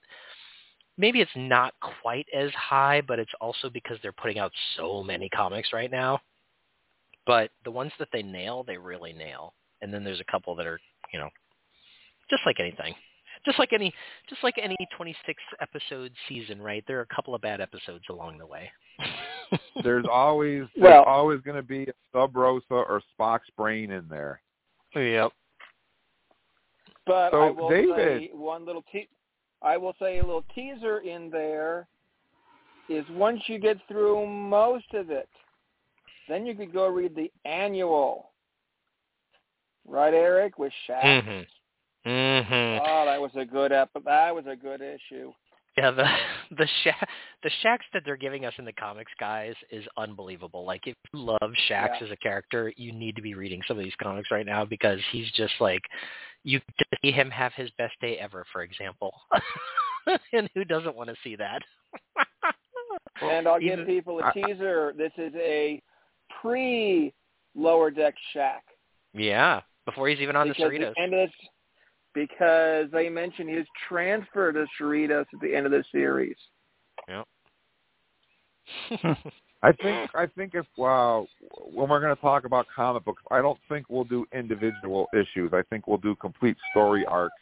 S5: maybe it's not quite as high, but it's also because they're putting out so many comics right now. But the ones that they nail, they really nail. And then there's a couple that are, you know, just like anything just like any just like any 26 episode season, right? There are a couple of bad episodes along the way.
S2: There's always there's
S3: Well-
S2: always going to be a Sub Rosa or Spock's brain in there.
S5: yep.
S3: But
S2: So,
S3: I will
S2: David-
S3: say one little te- I will say a little teaser in there is once you get through most of it, then you could go read the annual. Right, Eric, with Shaxs.
S5: Mhm. Mhm.
S3: Oh, that was a good ep- that was a good issue.
S5: Yeah, the the Sha- the Shaxs that they're giving us in the comics, guys, is unbelievable. Like if you love Shaxs
S3: Yeah.
S5: as a character, you need to be reading some of these comics right now because he's just like you see him have his best day ever, for example. and who doesn't want to see that?
S3: And I'll give people a teaser. This is a pre lower deck Shaxs.
S5: Yeah, before he's even on the
S3: because
S5: Cerritos.
S3: the end of this, because they mentioned his transfer to Cerritos at the end of the series. Yep.
S2: I think I think if uh, when we're going to talk about comic books, I don't think we'll do individual issues. I think we'll do complete story arcs.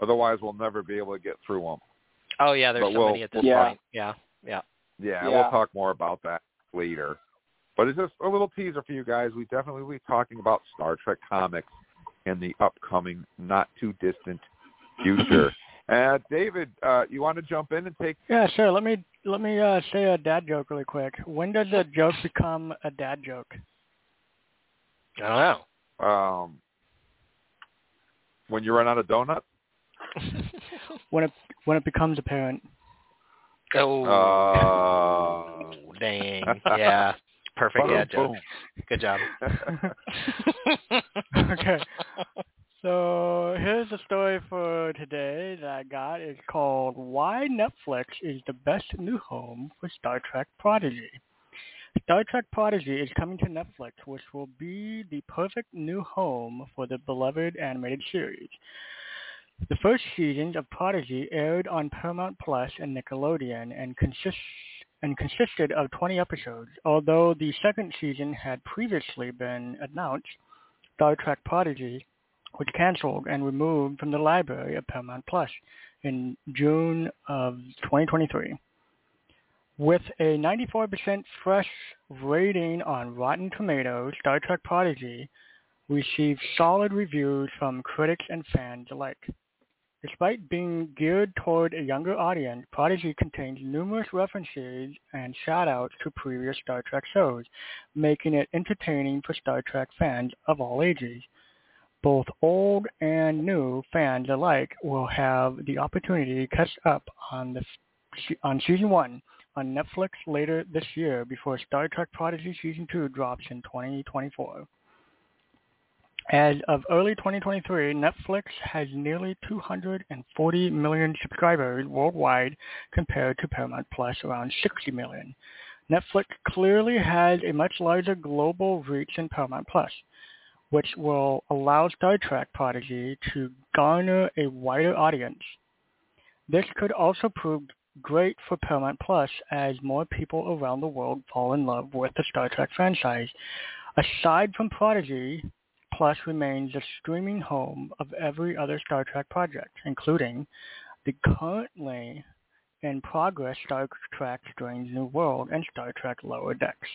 S2: Otherwise, we'll never be able to get through them.
S5: oh yeah, there's
S2: But
S5: so
S2: we'll-
S5: many at this
S3: Yeah.
S5: point. Yeah, yeah.
S2: Yeah,
S3: Yeah.
S2: we'll talk more about that later. But it's just a little teaser for you guys. We definitely will be talking about Star Trek comics in the upcoming, not too distant future. uh, David, uh, you want to jump in and take?
S4: Yeah, sure. Let me let me uh, say a dad joke really quick. When does a joke become a dad joke?
S5: I don't know.
S2: Um, when you run out of donuts.
S4: when it when it becomes apparent.
S5: Oh,
S2: Uh,
S5: dang. Yeah. Perfect.
S2: boom,
S5: Yeah, Joe.
S2: boom.
S5: Good job.
S4: okay. So here's a story for today that I got. It's called Why Netflix is the Best New Home for Star Trek Prodigy. Star Trek Prodigy is coming to Netflix, which will be the perfect new home for the beloved animated series. The first seasons of Prodigy aired on Paramount Plus and Nickelodeon and consists and consisted of 20 episodes. Although the second season had previously been announced, Star Trek Prodigy was canceled and removed from the library of Paramount Plus in June of 2023. With a 94% fresh rating on Rotten Tomatoes, Star Trek Prodigy received solid reviews from critics and fans alike. Despite being geared toward a younger audience, Prodigy contains numerous references and shout-outs to previous Star Trek shows, making it entertaining for Star Trek fans of all ages. Both old and new fans alike will have the opportunity to catch up on the on season one on Netflix later this year before Star Trek Prodigy season two drops in 2024. As of early 2023, Netflix has nearly 240 million subscribers worldwide compared to Paramount Plus around 60 million. Netflix clearly has a much larger global reach than Paramount Plus, which will allow Star Trek Prodigy to garner a wider audience. This could also prove great for Paramount Plus as more people around the world fall in love with the Star Trek franchise. Aside from Prodigy, Plus remains the streaming home of every other Star Trek project, including the currently in progress Star Trek Strange New World and Star Trek Lower Decks.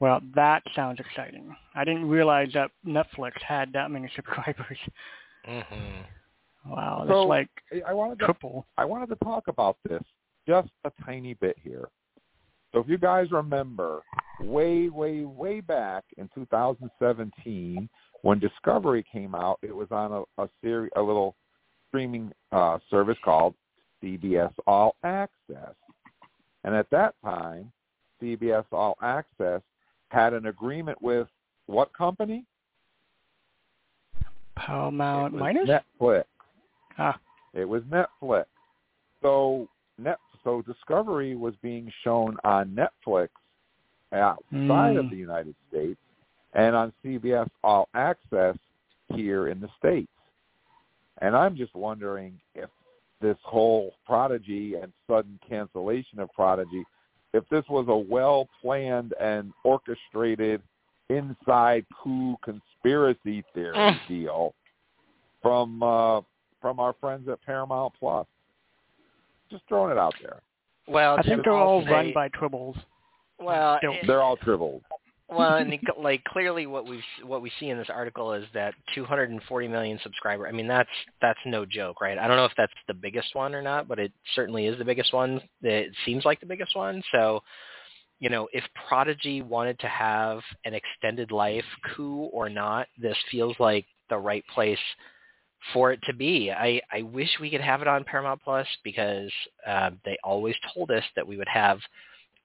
S4: Well, that sounds exciting. I didn't realize that Netflix had that many subscribers.
S5: hmm
S4: Wow,
S2: So,
S4: like
S2: I wanted to
S4: triple.
S2: I wanted to talk about this just a tiny bit here. So if you guys remember, way, way, way back in 2017, when Discovery came out, it was on a, a series, a little streaming uh, service called CBS All Access, and at that time, CBS All Access had an agreement with what company?
S4: Paramount minus?
S2: Netflix.
S4: Ah,
S2: It was Netflix. So net so Discovery was being shown on Netflix outside of
S4: Mm.
S2: the United States and on CBS All Access here in the States. And I'm just wondering if this whole Prodigy and sudden cancellation of Prodigy, if this was a well planned and orchestrated inside coup conspiracy theory
S5: Mm.
S2: deal from uh from our friends at Paramount Plus. Just throwing it out there.
S5: Well,
S4: I think they're all
S5: also
S4: run by tribbles.
S5: Well, it-
S2: They're all dribbled.
S5: well, and it- like clearly, what we what we see in this article is that 240 million subscriber. I mean, that's that's no joke, right? I don't know if that's the biggest one or not, but it certainly is the biggest one. It seems like the biggest one. So, you know, if Prodigy wanted to have an extended life, coup or not, this feels like the right place for it to be. I, I wish we could have it on Paramount Plus because uh, they always told us that we would have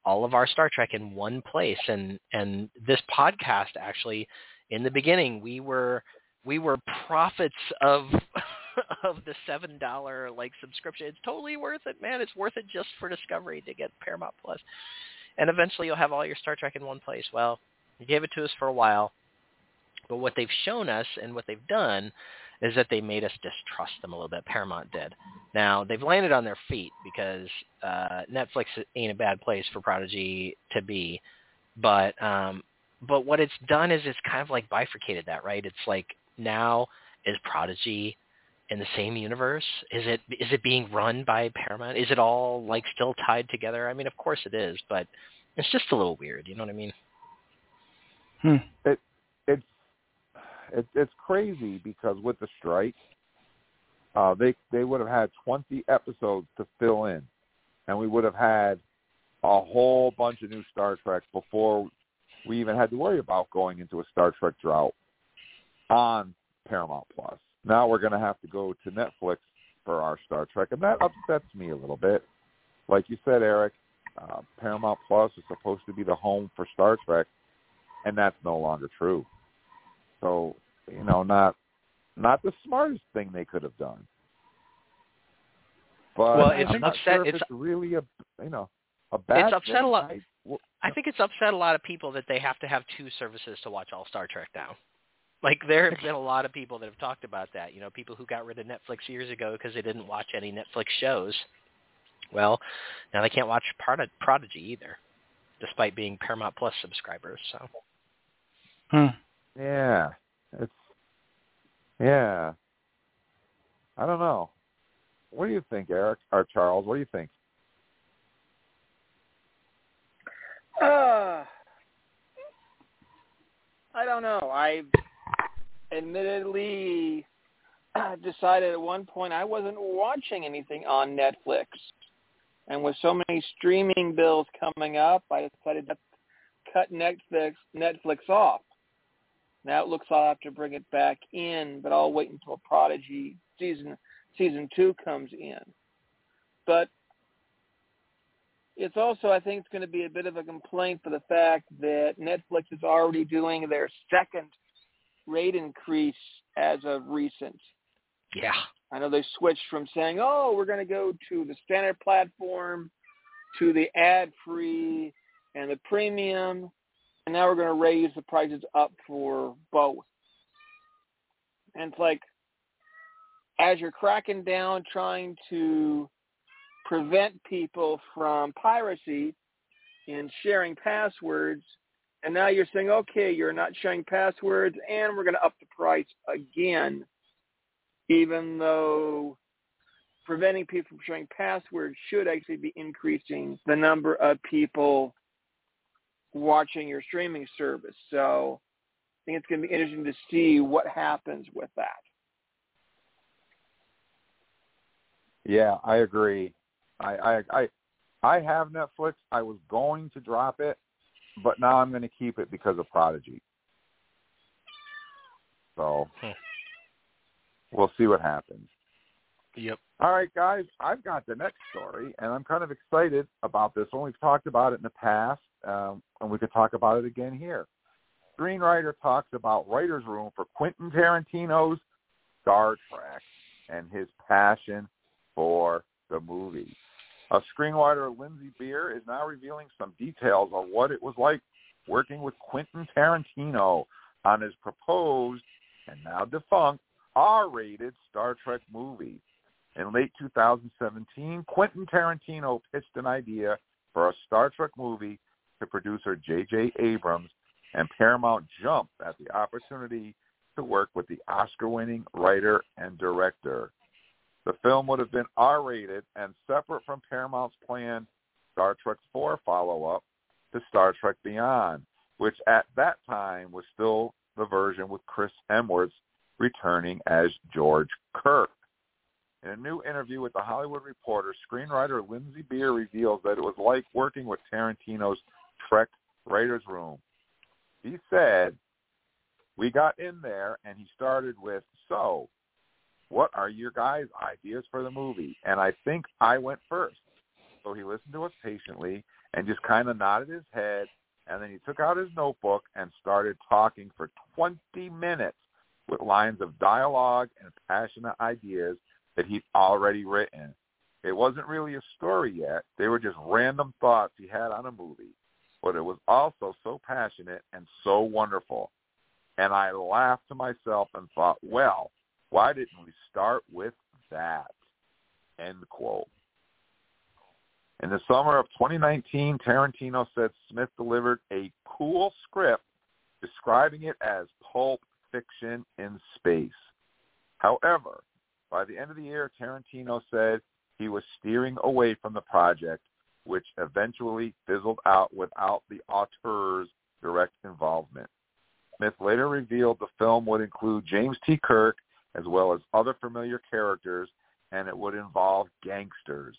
S5: all of our Star Trek in one place. And and this podcast actually, in the beginning, we were we were prophets of of the seven dollar like subscription. It's totally worth it, man. It's worth it just for Discovery to get Paramount Plus. And eventually you'll have all your Star Trek in one place. Well, you gave it to us for a while. But what they've shown us and what they've done is that they made us distrust them a little bit. Paramount did. Now they've landed on their feet because uh, Netflix ain't a bad place for Prodigy to be, but um, but what it's done is it's kind of like bifurcated that, right? It's like now is Prodigy in the same universe? Is it is it being run by Paramount? Is it all like still tied together? I mean, of course it is, but it's just a little weird. You know what I mean?
S4: Hmm.
S2: It it's it's it's crazy because with the strike, uh, they they would have had 20 episodes to fill in, and we would have had a whole bunch of new Star Trek before we even had to worry about going into a Star Trek drought on Paramount Plus. Now we're going to have to go to Netflix for our Star Trek, and that upsets me a little bit. Like you said, Eric, uh, Paramount Plus is supposed to be the home for Star Trek, and that's no longer true. So, you know, not not the smartest thing they could have done. But
S5: well, it's
S2: I'm not
S5: upset.
S2: sure if
S5: it's,
S2: it's really a you know a bad.
S5: It's upset
S2: thing.
S5: a lot.
S2: I, well,
S5: I think it's upset a lot of people that they have to have two services to watch all Star Trek now. Like there have been a lot of people that have talked about that. You know, people who got rid of Netflix years ago because they didn't watch any Netflix shows. Well, now they can't watch Prod- Prodigy either, despite being Paramount Plus subscribers. So.
S4: Hmm.
S2: Yeah, it's yeah. I don't know. What do you think, Eric or Charles? What do you think?
S3: Uh, I don't know. I admittedly decided at one point I wasn't watching anything on Netflix. And with so many streaming bills coming up, I decided to cut Netflix Netflix off. Now it looks like I'll have to bring it back in, but I'll wait until Prodigy season season two comes in. But it's also, I think, it's going to be a bit of a complaint for the fact that Netflix is already doing their second rate increase as of recent.
S5: Yeah.
S3: I know they switched from saying, "Oh, we're going to go to the standard platform, to the ad-free, and the premium, and now we're going to raise the prices up for both." And it's like, as you're cracking down, trying to prevent people from piracy and sharing passwords, and now you're saying, okay, you're not sharing passwords, and we're going to up the price again, even though preventing people from sharing passwords should actually be increasing the number of people watching your streaming service. So I think it's going to be interesting to see what happens with that.
S2: Yeah, I agree. I I I, I have Netflix. I was going to drop it, but now I'm going to keep it because of Prodigy. So
S5: Hmm.
S2: we'll see what happens.
S5: Yep.
S2: All right, guys, I've got the next story, and I'm kind of excited about this one. We've talked about it in the past, um, and we could talk about it again here. Screenwriter talks about writer's room for Quentin Tarantino's Star Trek and his passion for the movie. A screenwriter, Lindsey Beer, is now revealing some details on what it was like working with Quentin Tarantino on his proposed and now defunct R-rated Star Trek movie. In late 2017, Quentin Tarantino pitched an idea for a Star Trek movie to producer J.J. Abrams, and Paramount jumped at the opportunity to work with the Oscar-winning writer and director. The film would have been R-rated and separate from Paramount's planned Star Trek 4 follow-up to Star Trek Beyond, which at that time was still the version with Chris Hemsworth returning as George Kirk. In a new interview with The Hollywood Reporter, screenwriter Lindsey Beer reveals that it was like working with Tarantino's Trek writer's room. He said, we got in there and he started with, so, what are your guys' ideas for the movie? And I think I went first. So he listened to us patiently and just kind of nodded his head. And then he took out his notebook and started talking for 20 minutes with lines of dialogue and passionate ideas that he'd already written. It wasn't really a story yet. They were just random thoughts he had on a movie. But it was also so passionate and so wonderful. And I laughed to myself and thought, well, why didn't we start with that? End quote. In the summer of 2019, Tarantino said Smith delivered a cool script describing it as pulp fiction in space. However, by the end of the year, Tarantino said he was steering away from the project, which eventually fizzled out without the auteur's direct involvement. Smith later revealed the film would include James T. Kirk as well as other familiar characters, and it would involve gangsters.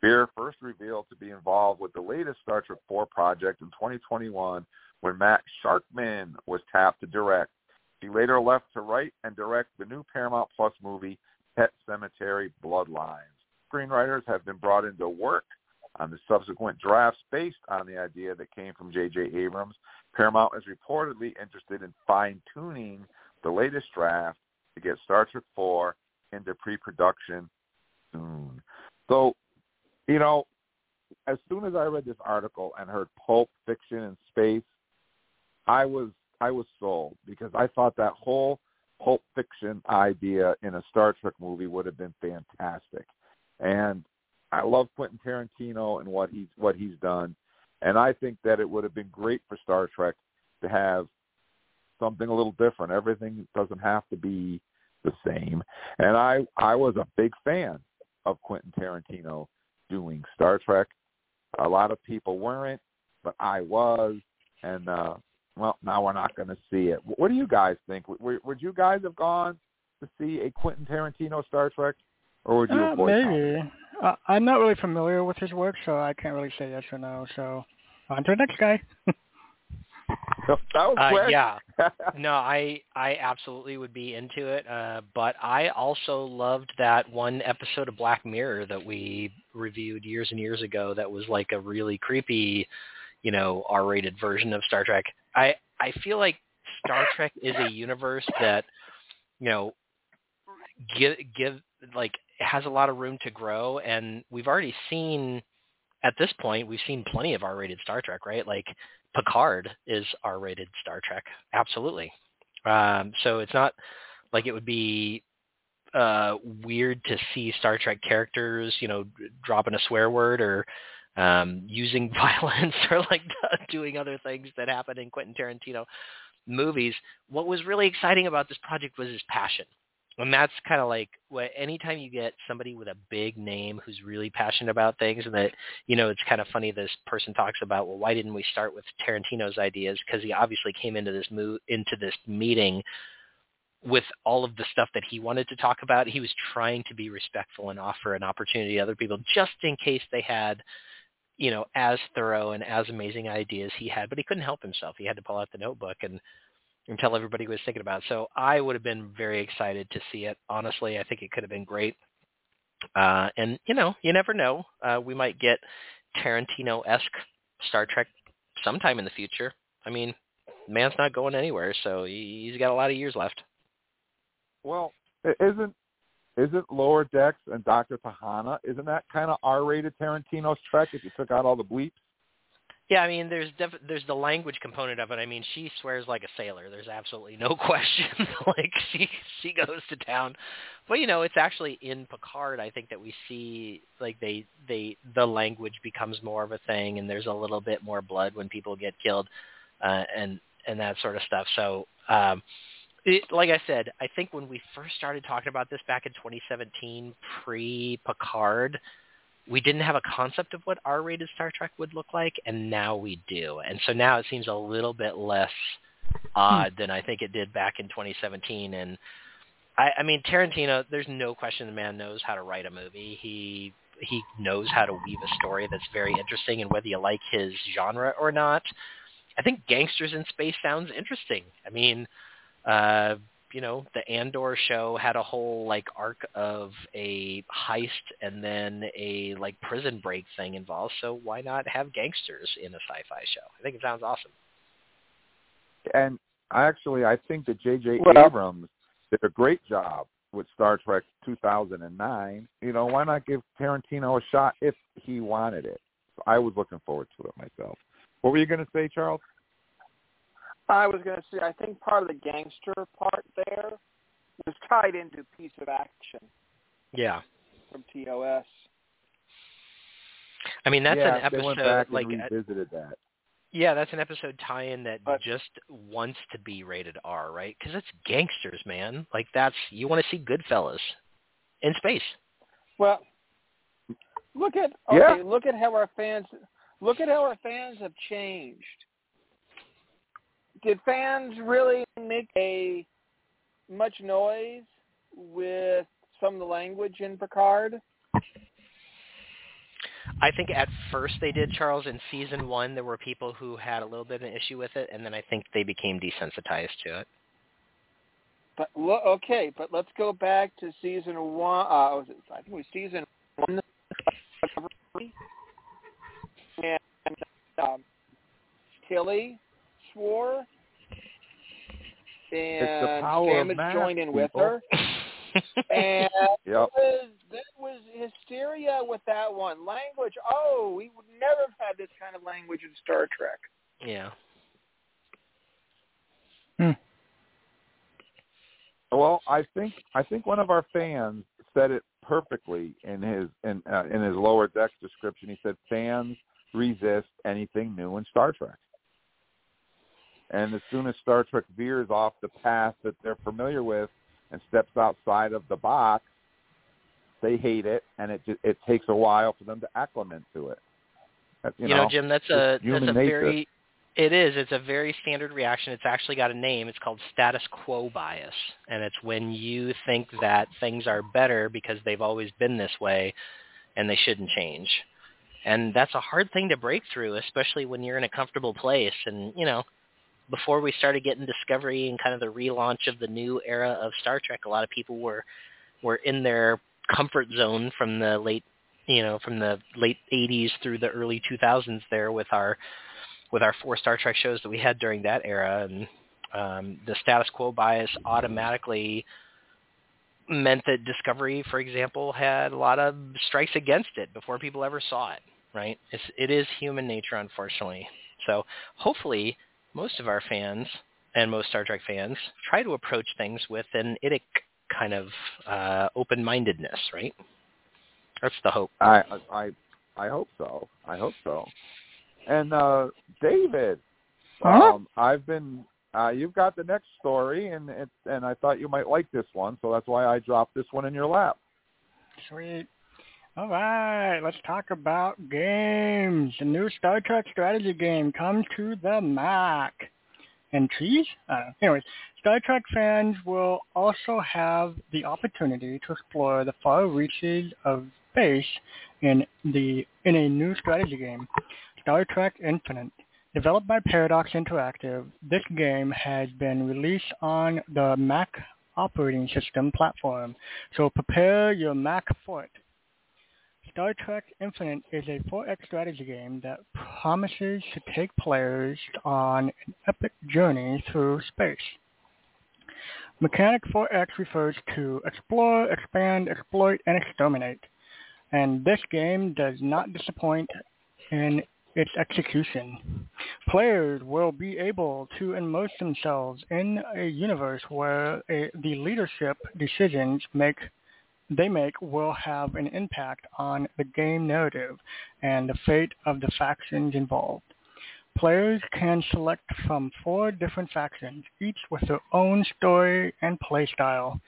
S2: Beer first revealed to be involved with the latest Star Trek 4 project in 2021 when Matt Shakman was tapped to direct. He later left to write and direct the new Paramount Plus movie Pet Sematary Bloodlines. Screenwriters have been brought into work on the subsequent drafts based on the idea that came from J.J. Abrams. Paramount is reportedly interested in fine-tuning the latest draft to get Star Trek 4 into pre-production soon. So, you know, as soon as I read this article and heard Pulp Fiction in space, I was I was sold because I thought that whole Pulp Fiction idea in a Star Trek movie would have been fantastic. And I love Quentin Tarantino and what he's what he's done, and I think that it would have been great for Star Trek to have something a little different. Everything doesn't have to be the same. And I I was a big fan of Quentin Tarantino doing Star Trek. A lot of people weren't, but I was, and uh well, now we're not going to see it. What do you guys think? Would, would you guys have gone to see a Quentin Tarantino Star Trek, or would you
S4: uh,
S2: avoid
S4: maybe? Uh, I'm not really familiar with his work, so I can't really say yes or no. So on to the next guy.
S2: that was
S5: uh, yeah. no, I I absolutely would be into it. Uh, but I also loved that one episode of Black Mirror that we reviewed years and years ago. That was like a really creepy, you know, R-rated version of Star Trek. I I feel like Star Trek is a universe that, you know, give give like has a lot of room to grow, and we've already seen at this point we've seen plenty of R-rated Star Trek, right? Like Picard is R-rated Star Trek, absolutely. Um, so it's not like it would be uh, weird to see Star Trek characters, you know, dropping a swear word or um, using violence or like doing other things that happen in Quentin Tarantino movies. What was really exciting about this project was his passion. And that's kind of like what anytime you get somebody with a big name who's really passionate about things and that, you know, it's kind of funny this person talks about, well, why didn't we start with Tarantino's ideas? Because he obviously came into this move into this meeting with all of the stuff that he wanted to talk about. He was trying to be respectful and offer an opportunity to other people just in case they had you know, as thorough and as amazing ideas he had, but he couldn't help himself. He had to pull out the notebook and and tell everybody was thinking about. So I would have been very excited to see it. Honestly, I think it could have been great. Uh, and you know, you never know. Uh, we might get Tarantino-esque Star Trek sometime in the future. I mean, man's not going anywhere, so he's got a lot of years left.
S2: Well, isn't isn't Lower Decks and Doctor T'Ana? Isn't that kind of R-rated Tarantino's Trek if you took out all the bleeps?
S5: Yeah, I mean, there's def- there's the language component of it. I mean, she swears like a sailor. There's absolutely no question. like she she goes to town, but you know, it's actually in Picard. I think that we see like they they the language becomes more of a thing, and there's a little bit more blood when people get killed, uh, and and that sort of stuff. So, um, it, like I said, I think when we first started talking about this back in 2017, pre Picard we didn't have a concept of what R-rated Star Trek would look like, and now we do. And so now it seems a little bit less odd than I think it did back in 2017. And I, I mean, Tarantino, there's no question the man knows how to write a movie. He he knows how to weave a story that's very interesting, and whether you like his genre or not, I think Gangsters in Space sounds interesting. I mean, uh, you know, the Andor show had a whole like arc of a heist and then a like prison break thing involved. So why not have gangsters in a sci-fi show? I think it sounds awesome.
S2: And I actually, I think that J.J.
S3: Well-
S2: Abrams did a great job with Star Trek 2009. You know, why not give Tarantino a shot if he wanted it? So I was looking forward to it myself. What were you going to say, Charles?
S3: I was going to say, I think part of the gangster part there was tied into Piece of Action
S5: Yeah.
S3: from TOS.
S5: I mean, that's
S2: yeah,
S5: an
S2: they went
S5: episode
S2: back
S5: like
S2: and
S5: uh,
S2: revisited that.
S5: yeah, that's an episode tie-in that
S3: But-
S5: just wants to be rated R, right? Because it's gangsters, man. Like that's you want to see Goodfellas in space.
S3: Well, look at okay,
S2: Yeah.
S3: look at how our fans look at how our fans have changed. Did fans really make a much noise with some of the language in Picard?
S5: I think at first they did, Charles. In season one, there were people who had a little bit of an issue with it, and then I think they became desensitized to it.
S3: But okay, but let's go back to season one. Uh, was it, I think it was season one. And um, Tilly swore,
S2: It's the
S3: and
S2: power of
S3: Stamets joined in with
S2: people.
S3: her. And
S2: Yep.
S3: was, there was hysteria with that one. Language, oh, we would never have had this kind of language in Star Trek.
S5: Yeah.
S2: Well, I think I think one of our fans said it perfectly in his in uh, in his lower decks description. He said fans resist anything new in Star Trek. And as soon as Star Trek veers off the path that they're familiar with and steps outside of the box, they hate it, and it it takes a while for them to acclimate to it. You,
S5: You, know, Jim, that's a that's a
S2: nature.
S5: very it is. It's a very standard reaction. It's actually got a name. It's called status quo bias, and it's when you think that things are better because they've always been this way, and they shouldn't change. And that's a hard thing to break through, especially when you're in a comfortable place. And you know, before we started getting Discovery and kind of the relaunch of the new era of Star Trek, a lot of people were were in their comfort zone from the late you know from the late 80s through the early 2000s there with our with our four Star Trek shows that we had during that era and um, the status quo bias automatically meant that Discovery, for example, had a lot of strikes against it before people ever saw it. Right? It's, it is human nature, unfortunately. So hopefully, most of our fans and most Star Trek fans try to approach things with an IDIC kind of uh, open-mindedness. Right? That's the hope.
S2: I I I hope so. I hope so. And uh David,
S4: Huh?
S2: um, I've been uh you've got the next story, and it, and I thought you might like this one, so that's why I dropped this one in your lap.
S4: Sweet. All right, let's talk about games. The new Star Trek strategy game comes to the Mac. And cheese? Know. Uh, anyways, Star Trek fans will also have the opportunity to explore the far reaches of space in the in a new strategy game, Star Trek Infinite. Developed by Paradox Interactive, this game has been released on the Mac operating system platform, so prepare your Mac for it. Star Trek Infinite is a 4X strategy game that promises to take players on an epic journey through space. Mechanic 4X refers to explore, expand, exploit, and exterminate. And this game does not disappoint in its execution. Players will be able to immerse themselves in a universe where a, the leadership decisions make they make will have an impact on the game narrative and the fate of the factions involved. Players can select from four different factions, each with their own story and playstyle.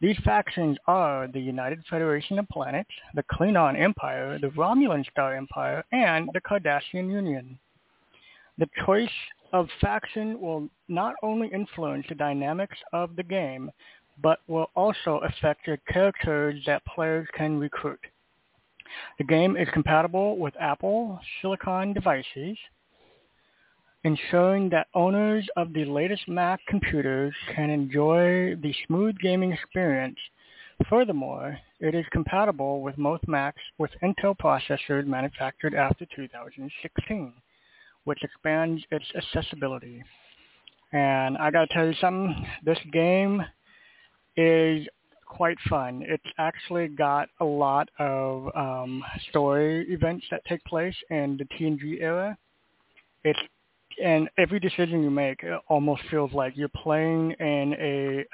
S4: These factions are the United Federation of Planets, the Klingon Empire, the Romulan Star Empire, and the Cardassian Union. The choice of faction will not only influence the dynamics of the game, but will also affect the characters that players can recruit. The game is compatible with Apple Silicon devices, ensuring that owners of the latest Mac computers can enjoy the smooth gaming experience. Furthermore, it is compatible with most Macs with Intel processors manufactured after 2016, which expands its accessibility. And I gotta tell you something, this game is quite fun. It's actually got a lot of um, story events that take place in the TNG era. It's and every decision you make almost feels like you're playing in a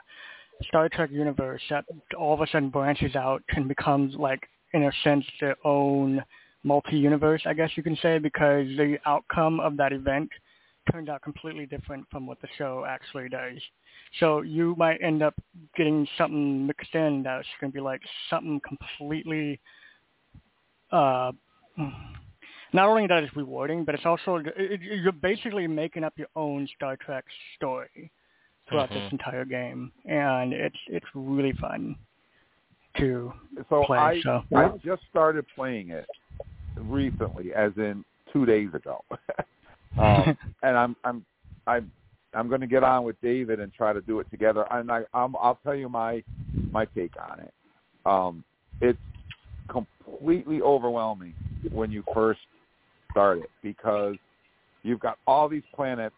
S4: Star Trek universe that all of a sudden branches out and becomes like in a sense their own multi-universe, I guess you can say, because the outcome of that event turned out completely different from what the show actually does. So you might end up getting something mixed in that's going to be like something completely. Uh, not only that it's rewarding, but it's also it, it, you're basically making up your own Star Trek story throughout
S5: Mhm.
S4: this entire game, and it's it's really fun to
S2: So
S4: play.
S2: I
S4: so
S2: I just started playing it recently, as in two days ago, um, and I'm I'm I'm I'm going to get on with David and try to do it together. And I, I'm, I'll tell you my my take on it. Um, it's completely overwhelming when you first start it because you've got all these planets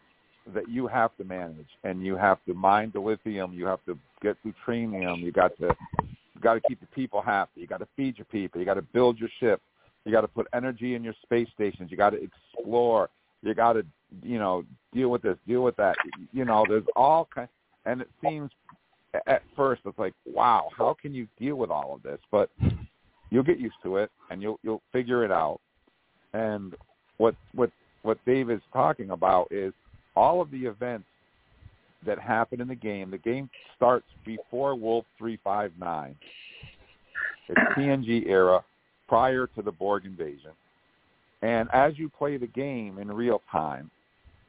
S2: that you have to manage, and you have to mine the lithium, you have to get neutronium, you got to you got to keep the people happy, you got to feed your people, you got to build your ship, you got to put energy in your space stations, you got to explore, you got to you know deal with this, deal with that, you know. There's all kind, and it seems at first it's like wow, how can you deal with all of this? But you'll get used to it, and you'll you'll figure it out. And what what what Dave is talking about is all of the events that happen in the game. The game starts before Wolf 359. It's TNG era, prior to the Borg invasion. And as you play the game in real time,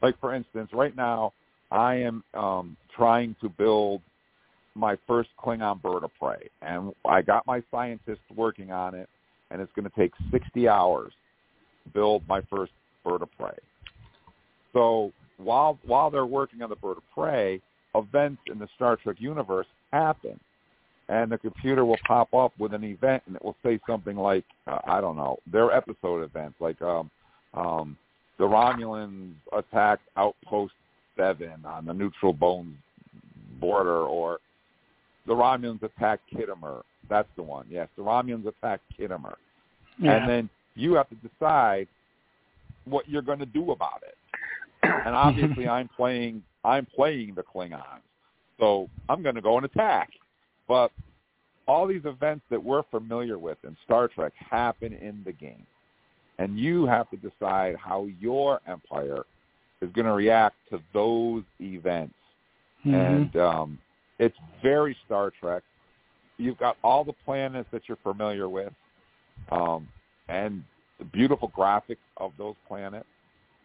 S2: like for instance, right now I am um, trying to build my first Klingon bird of prey, and I got my scientists working on it, and it's going to take 60 hours to build my first bird of prey. So while while they're working on the bird of prey, events in the Star Trek universe happen, and the computer will pop up with an event, and it will say something like, uh, I don't know, their episode events, like um, um, the Romulans attacked Outpost Seven on the neutral bones border, or the Romulans attacked Khitomer. That's the one. Yes, the Romulans attacked Khitomer,
S4: Yeah.
S2: and then you have to decide what you're going to do about it and obviously I'm playing I'm playing the Klingons, so I'm going to go and attack. But all these events that we're familiar with in Star Trek happen in the game, and you have to decide how your empire is going to react to those events.
S4: Mhm.
S2: And um, it's very Star Trek. You've got all the planets that you're familiar with, um, and the beautiful graphics of those planets.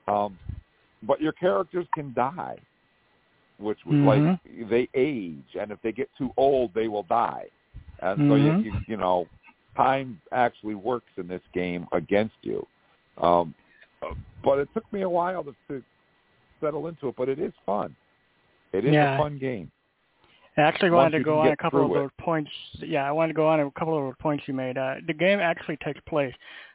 S2: Um, but your characters can die, which was
S4: Mhm.
S2: like they age, and if they get too old, they will die. And so
S4: Mhm.
S2: you, you you know, time actually works in this game against you. Um, but it took me a while to, to settle into it, but it is fun. It is
S4: Yeah.
S2: a fun game.
S4: I actually wanted to go on a couple of
S2: it.
S4: those points. Yeah, I wanted to go on a couple of those points you made. Uh, the game actually takes place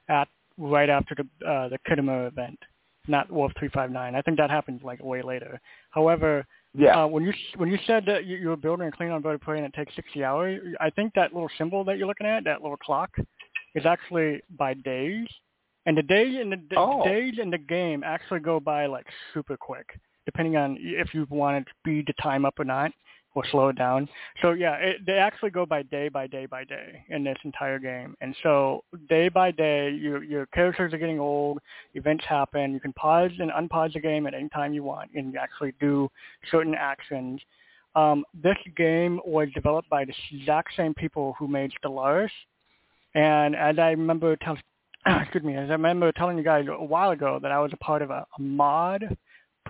S4: at right after the uh, the Khitomer event, not Wolf 359. I think that happens like way later. However,
S2: Yeah.
S4: uh, when you when you said that you, you were building a Klingon bird of prey and it takes 60 hours, I think that little symbol that you're looking at, that little clock, is actually by days. And the days in the, the
S2: Oh.
S4: days in the game actually go by like super quick, depending on if you want to speed the time up or not, or slow it down. So yeah, it, they actually go by day by day by day in this entire game. And so day by day, your your characters are getting old. Events happen. You can pause and unpause the game at any time you want, and you actually do certain actions. Um, this game was developed by the exact same people who made Stellaris. And as I remember telling, excuse me, as I remember telling you guys a while ago that I was a part of a, a mod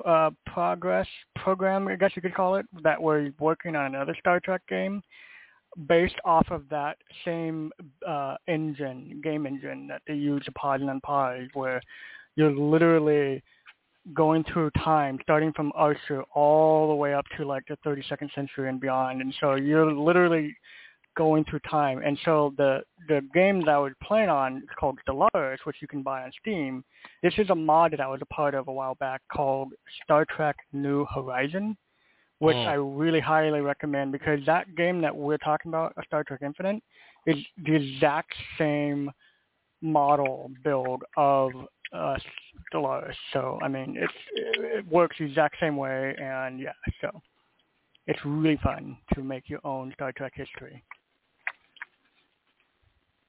S4: uh, progress program, I guess you could call it, that was working on another Star Trek game based off of that same uh, engine, game engine that they use to pause and unpause, where you're literally going through time, starting from Archer all the way up to like the 32nd century and beyond. And so you're literally going through time. And so the the game that I was playing on is called Stellaris, which you can buy on Steam. This is a mod that I was a part of a while back called Star Trek New Horizon, which
S5: Mm.
S4: I really highly recommend because that game that we're talking about, Star Trek Infinite, is the exact same model build of uh, Stellaris. So I mean, it's it works the exact same way, and yeah, so it's really fun to make your own Star Trek history.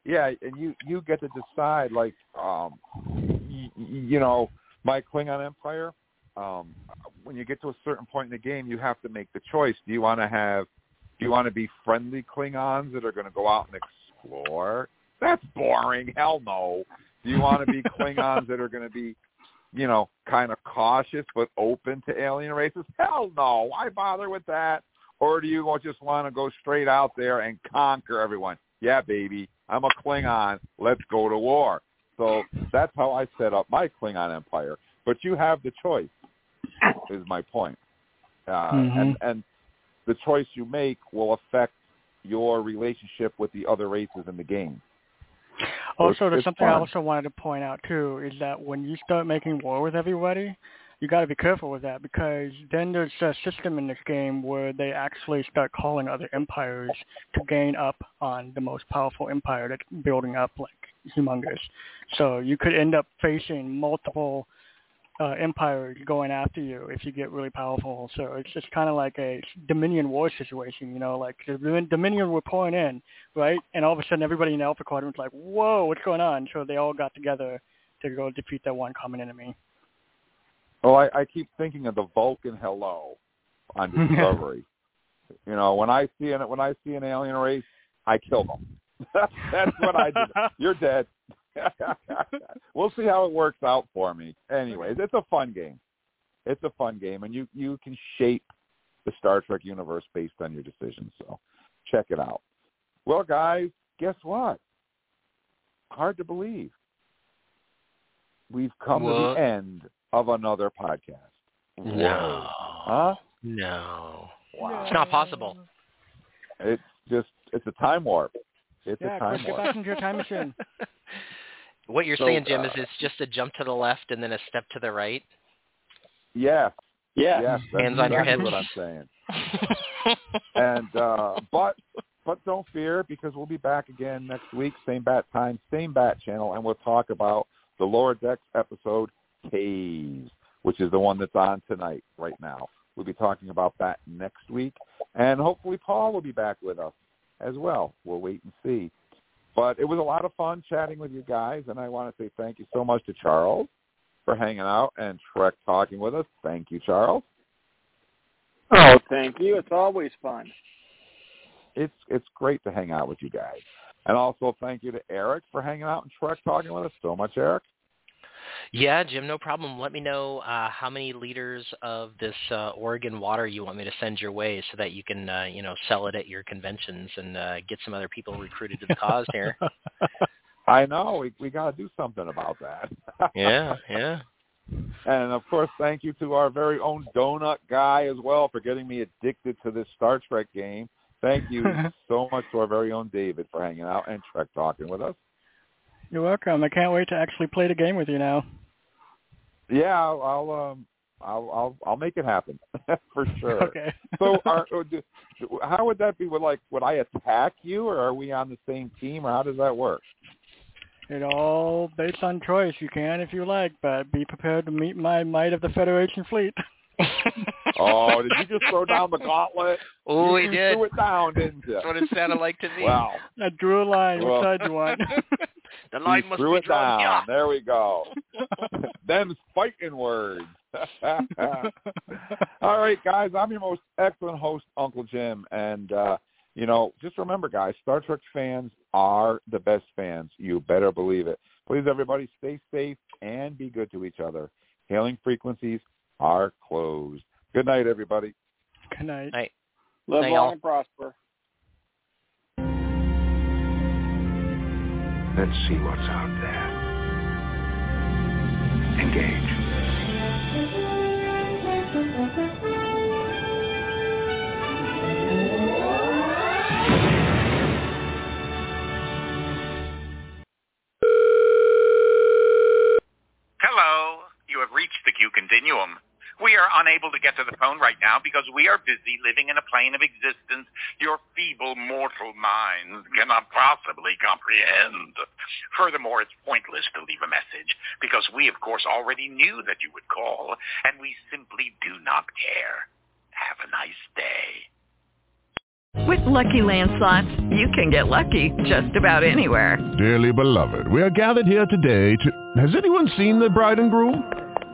S2: Yeah, and you you get to decide like um y- y- you know my Klingon Empire. Um, when you get to a certain point in the game, you have to make the choice. Do you want to have do you want to be friendly Klingons that are going to go out and explore? That's boring. Hell no. Do you want to be Klingons that are going to be you know kind of cautious but open to alien races? Hell no. Why bother with that? Or do you just want to go straight out there and conquer everyone? Yeah, baby. I'm a Klingon. Let's go to war. So that's how I set up my Klingon empire. But you have the choice, is my point. uh,
S4: Mhm.
S2: and and the choice you make will affect your relationship with the other races in the game. So
S4: Also, there's something I also wanted to point out too is that when you start making war with everybody, you got to be careful with that because then there's a system in this game where they actually start calling other empires to gain up on the most powerful empire that's building up like humongous. So you could end up facing multiple uh, empires going after you if you get really powerful. So it's just kind of like a Dominion war situation, you know, like the Domin- Dominion were pouring in, right? And all of a sudden everybody in the Alpha Quadrant's like, whoa, what's going on? So they all got together to go defeat that one common enemy.
S2: Well, I, I keep thinking of the Vulcan hello on Discovery. you know, when I see an when I see an alien race, I kill them. That's what I do. You're dead. we'll see how it works out for me. Anyways, it's a fun game. It's a fun game, and you you can shape the Star Trek universe based on your decisions. So, check it out. Well, guys, guess what? Hard to believe. We've come to the end of another podcast.
S5: No.
S2: Huh?
S5: No.
S2: Wow.
S5: It's not possible.
S2: It's just it's a time warp. It's
S4: yeah,
S2: a
S4: Chris,
S2: time
S4: get
S2: warp.
S4: back into your time machine.
S5: What you're
S2: So,
S5: saying, Jim,
S2: uh,
S5: is it's just a jump to the left and then a step to the right?
S2: Yeah.
S3: Yeah.
S2: yes, that's
S5: Hands on your
S2: exactly
S5: hips.
S2: what I'm saying. And uh but but don't fear because we'll be back again next week, same bat time, same bat channel, and we'll talk about the lower decks episode Caves, which is the one that's on tonight, right now. We'll be talking about that next week, and hopefully Paul will be back with us as well. We'll wait and see. But it was a lot of fun chatting with you guys, and I want to say thank you so much to Charles for hanging out and Trek talking with us. Thank you, Charles.
S3: Oh, thank you. It's always fun.
S2: It's it's great to hang out with you guys. And also thank you to Eric for hanging out and Trek talking with us so much, Eric.
S5: Yeah, Jim, no problem. Let me know uh, how many liters of this uh, Oregon water you want me to send your way, so that you can, uh, you know, sell it at your conventions and uh, get some other people recruited to the cause here.
S2: I know we we got to do something about that.
S5: Yeah, yeah.
S2: And of course, thank you to our very own donut guy as well for getting me addicted to this Star Trek game. Thank you so much to our very own David for hanging out and Trek talking with us.
S4: You're welcome. I can't wait to actually play the game with you now.
S2: Yeah, I'll, I'll um I'll I'll I'll make it happen for sure.
S4: Okay.
S2: So, are, uh, how would that be? Would like would I attack you, or are we on the same team, or how does that work?
S4: It all based on choice. You can if you like, but be prepared to meet my might of the Federation fleet.
S2: Oh, did you just throw down the gauntlet?
S5: Oh,
S2: you
S5: he did.
S2: Threw it down, didn't you?
S5: That's what it sounded like to me.
S2: Wow.
S4: I drew a line.
S2: Well-
S4: Which side do you want?
S5: the line
S2: you
S5: must
S2: threw
S5: be
S2: it
S5: drawn.
S2: down.
S5: Yeah.
S2: There we go. Them's fighting words. All right, guys. I'm your most excellent host, Uncle Jim, and uh, you know, just remember, guys, Star Trek fans are the best fans. You better believe it. Please, everybody, stay safe and be good to each other. Hailing frequencies are closed. Good night, everybody.
S4: Good night.
S5: Night.
S3: Live
S5: Night,
S3: long
S5: y'all.
S3: and prosper.
S10: Let's see what's out there. Engage.
S11: Hello. You have reached the Q Continuum. We are unable to get to the phone right now because we are busy living in a plane of existence your feeble mortal minds cannot possibly comprehend. Furthermore, it's pointless to leave a message because we, of course, already knew that you would call, and we simply do not care. Have a nice day.
S12: With Lucky Land Slots, you can get lucky just about anywhere.
S6: Dearly beloved, we are gathered here today to... Has anyone seen the bride and groom?